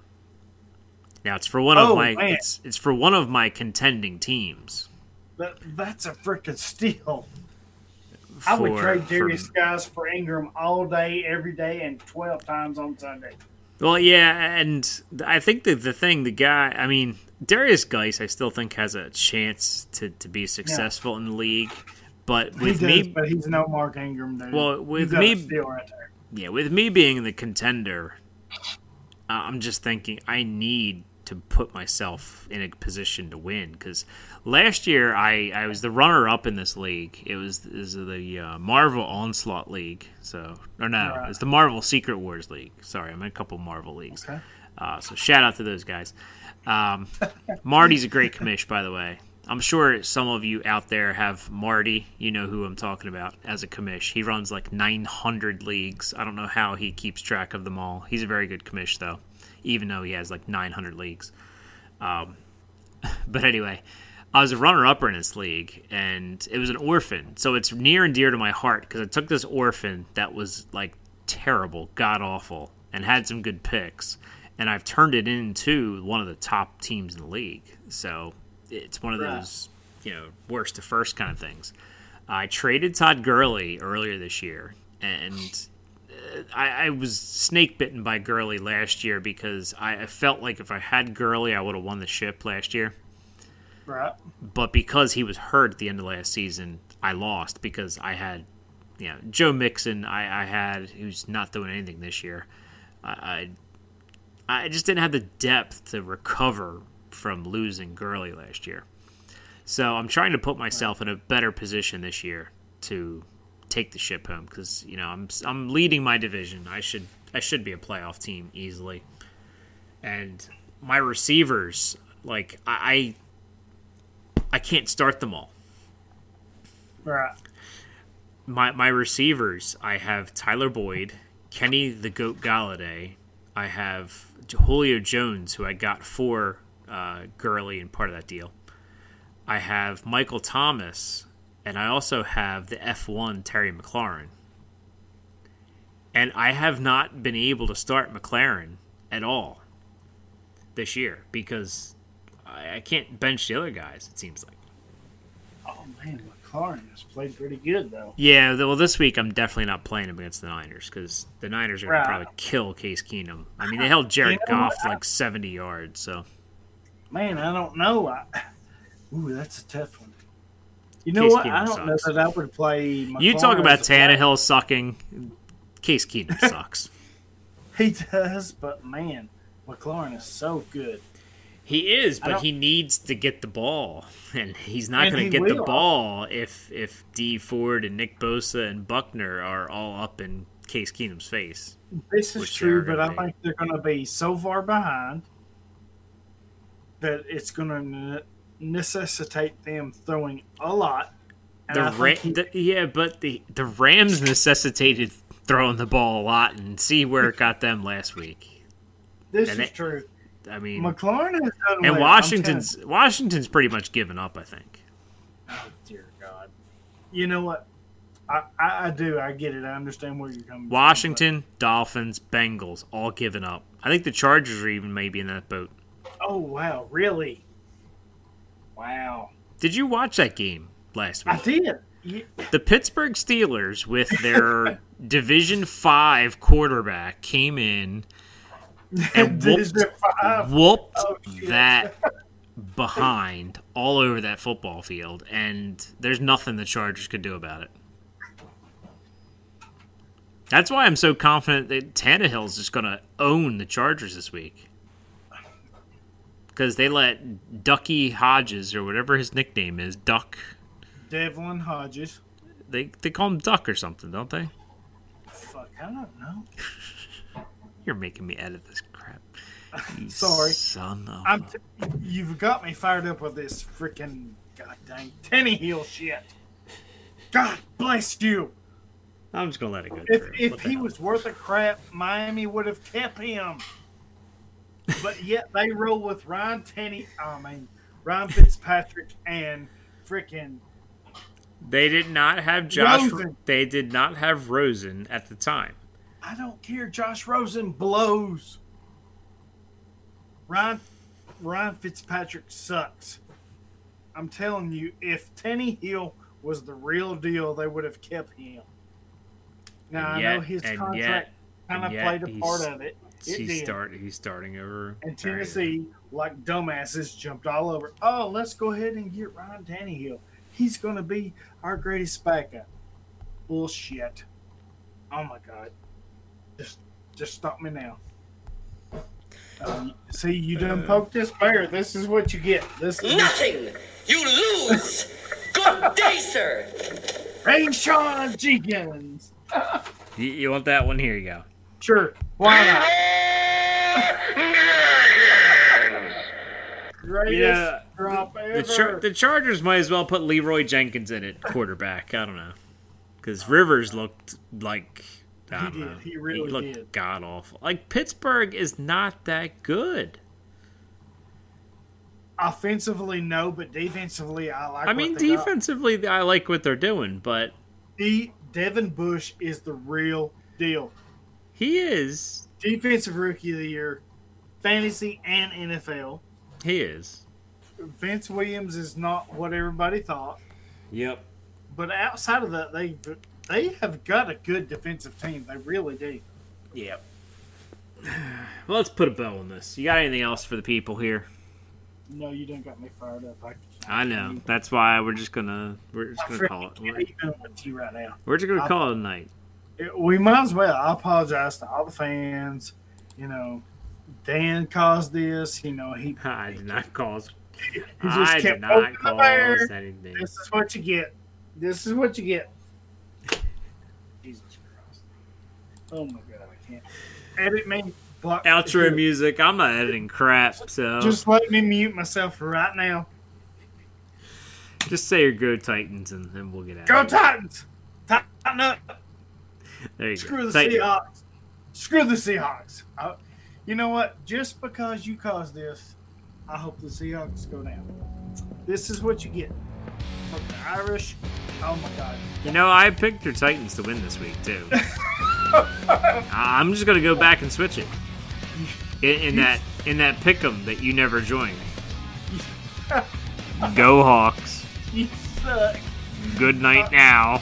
Now it's for one of Oh, my man. it's it's for one of my contending teams. That, that's a freaking steal. I would for- trade for- Derrius Guice for Ingram all day, every day, and 12 times on Sunday. Well, yeah, and I think that the thing, the guy, I mean, Derrius Guice, I still think has a chance to, to be successful in the league. But with does, me, but he's no Mark Ingram, dude. Well, with me- right there. yeah, with me being the contender, I'm just thinking I need to put myself in a position to win because last year I, I was the runner up in this league. It was, it was the uh, Marvel Onslaught League. So, or no, it's the Marvel Secret Wars League. Sorry, I'm in a couple Marvel leagues. Okay. Uh, so shout out to those guys. Um, Marty's a great commish, by the way. I'm sure some of you out there have Marty. You know who I'm talking about as a commish. He runs like 900 leagues. I don't know how he keeps track of them all. He's a very good commish, though, even though he has like 900 leagues. Um, but anyway, I was a runner-upper in this league, and it was an orphan. So it's near and dear to my heart because I took this orphan that was like terrible, god awful, and had some good picks, and I've turned it into one of the top teams in the league. So it's one of Right. those, you know, worst to first kind of things. I traded Todd Gurley earlier this year, and I, I was snake bitten by Gurley last year because I, I felt like if I had Gurley, I would have won the ship last year. Right. But because he was hurt at the end of last season, I lost because I had, you know, Joe Mixon. I, I had who's not doing anything this year. I, I I just didn't have the depth to recover from losing Gurley last year. So I'm trying to put myself in a better position this year to take the ship home because you know I'm I'm leading my division. I should I should be a playoff team easily, and my receivers like I I, I can't start them all. Right. My my receivers I have Tyler Boyd, Kenny the Goat Golladay, I have Julio Jones who I got for uh, Gurley and part of that deal. I have Michael Thomas, and I also have the F1 Terry McLaurin. And I have not been able to start McLaurin at all this year because I, I can't bench the other guys, it seems like. Oh, man. McLaurin has played pretty good, though. Yeah, well, this week I'm definitely not playing him against the Niners because the Niners are going Right. to probably kill Case Keenum. I mean, they held Jared know Goff to like 70 yards, so. Man, I don't know. I, ooh, that's a tough one. You know Case what? Keenum I don't know sucks. that I would play. You talk about. Tannehill sucking. Case Keenum sucks. He does, but man, McLaurin is so good. He is, but he needs to get the ball, and he's not going to get the ball if if Dee Ford and Nick Bosa and Buckner are all up in Case Keenum's face. This is true, but I be. think they're going to be so far behind that it's going to necessitate them throwing a lot. And The, Ra- he- the yeah, but the the Rams necessitated throwing the ball a lot, and see where it got them last week. this and is they- true. I mean, McLaurin has done and I'm Washington's Washington's pretty much given up. I think. oh, dear God. You know what? I, I, I do. I get it. I understand where you're coming from. Washington, Dolphins, Bengals, all given up. I think the Chargers are even maybe in that boat. oh wow, really? Wow. Did you watch that game last week? I did. You, The Pittsburgh Steelers, with their Division Five quarterback, came in and whooped, whooped Oh, that behind all over that football field, and there's nothing the Chargers could do about it. That's why I'm so confident that Tannehill's just going to own the Chargers this week. Because they let Ducky Hodges, or whatever his nickname is, Duck. Devlin Hodges. They, they call him Duck or something, don't they? Fuck, I don't know. You're making me edit this crap. Sorry. Son of I'm t- you've got me fired up with this freaking goddamn Tenny Heel shit. God bless you. I'm just going to let it go If, if he hell? was worth a crap, Miami would have kept him. But yet they roll with Ryan Tenney. I mean, Ryan Fitzpatrick and freaking They did not have Josh. Rosen. They did not have Rosen at the time. I don't care. Josh Rosen blows. Ryan Ryan Fitzpatrick sucks. I'm telling you, if Tenny Hill was the real deal, they would have kept him. Now I know his contract yet- kind of played a part of it. It he's did. start. He's starting over. And Tennessee, like dumbasses, jumped all over. Oh, let's go ahead and get Ryan Tannehill. He's going to be our greatest backup. Bullshit. Oh my god. Just, just stop me now. Um, see, you done poked this bear. This is what you get. This is Nothing! You lose! Good day, sir! Rayshawn Jenkins. You, you want that one? Here you go. Sure, why not? Greatest Yeah, drop ever. The, Char- the Chargers might as well put Leeroy Jenkins in at quarterback. I don't know, because Rivers looked like I don't He did. know. He really looked did. god awful. Like Pittsburgh is not that good. Offensively, no, but defensively, I like. I mean, what they got. defensively, I like what they're doing, but De- Devin Bush is the real deal. He is. Defensive Rookie of the Year, fantasy and NFL. He is. Vince Williams is not what everybody thought, Yep. but outside of that, they they have got a good defensive team. They really do. Yep. Well, let's put a bow on this. You got anything else for the people here? No, you done got me fired up. I, I know. That's why we're just gonna we're just gonna call it. freaking can't We're, even with you right now. we're just gonna call it a night. It- we might as well. I apologize to all the fans. You know, Dan caused this. You know, he I did not cause. he just I did not poking the bear. cause anything. This is what you get. This is what you get. Jesus Christ. Oh my God, I can't. Edit me. Block. Outro music. I'm not editing crap, so just, let me mute myself right now. Just say your go Titans, and then we'll get out. Go. Titans! Tighten up! There you Screw go. the Seahawks! Screw the Seahawks! I- you know what? Just because you caused this, I hope the Seahawks go down. This is what you get. From the Irish. Oh my God. You know, I picked your Titans to win this week too. I'm just gonna go back and switch it in, in that in that pick'em that you never joined. Go Hawks. You suck. Good night now.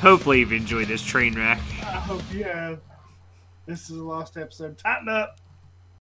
Hopefully you've enjoyed this train wreck. I hope you have. This is the last episode. Tighten up.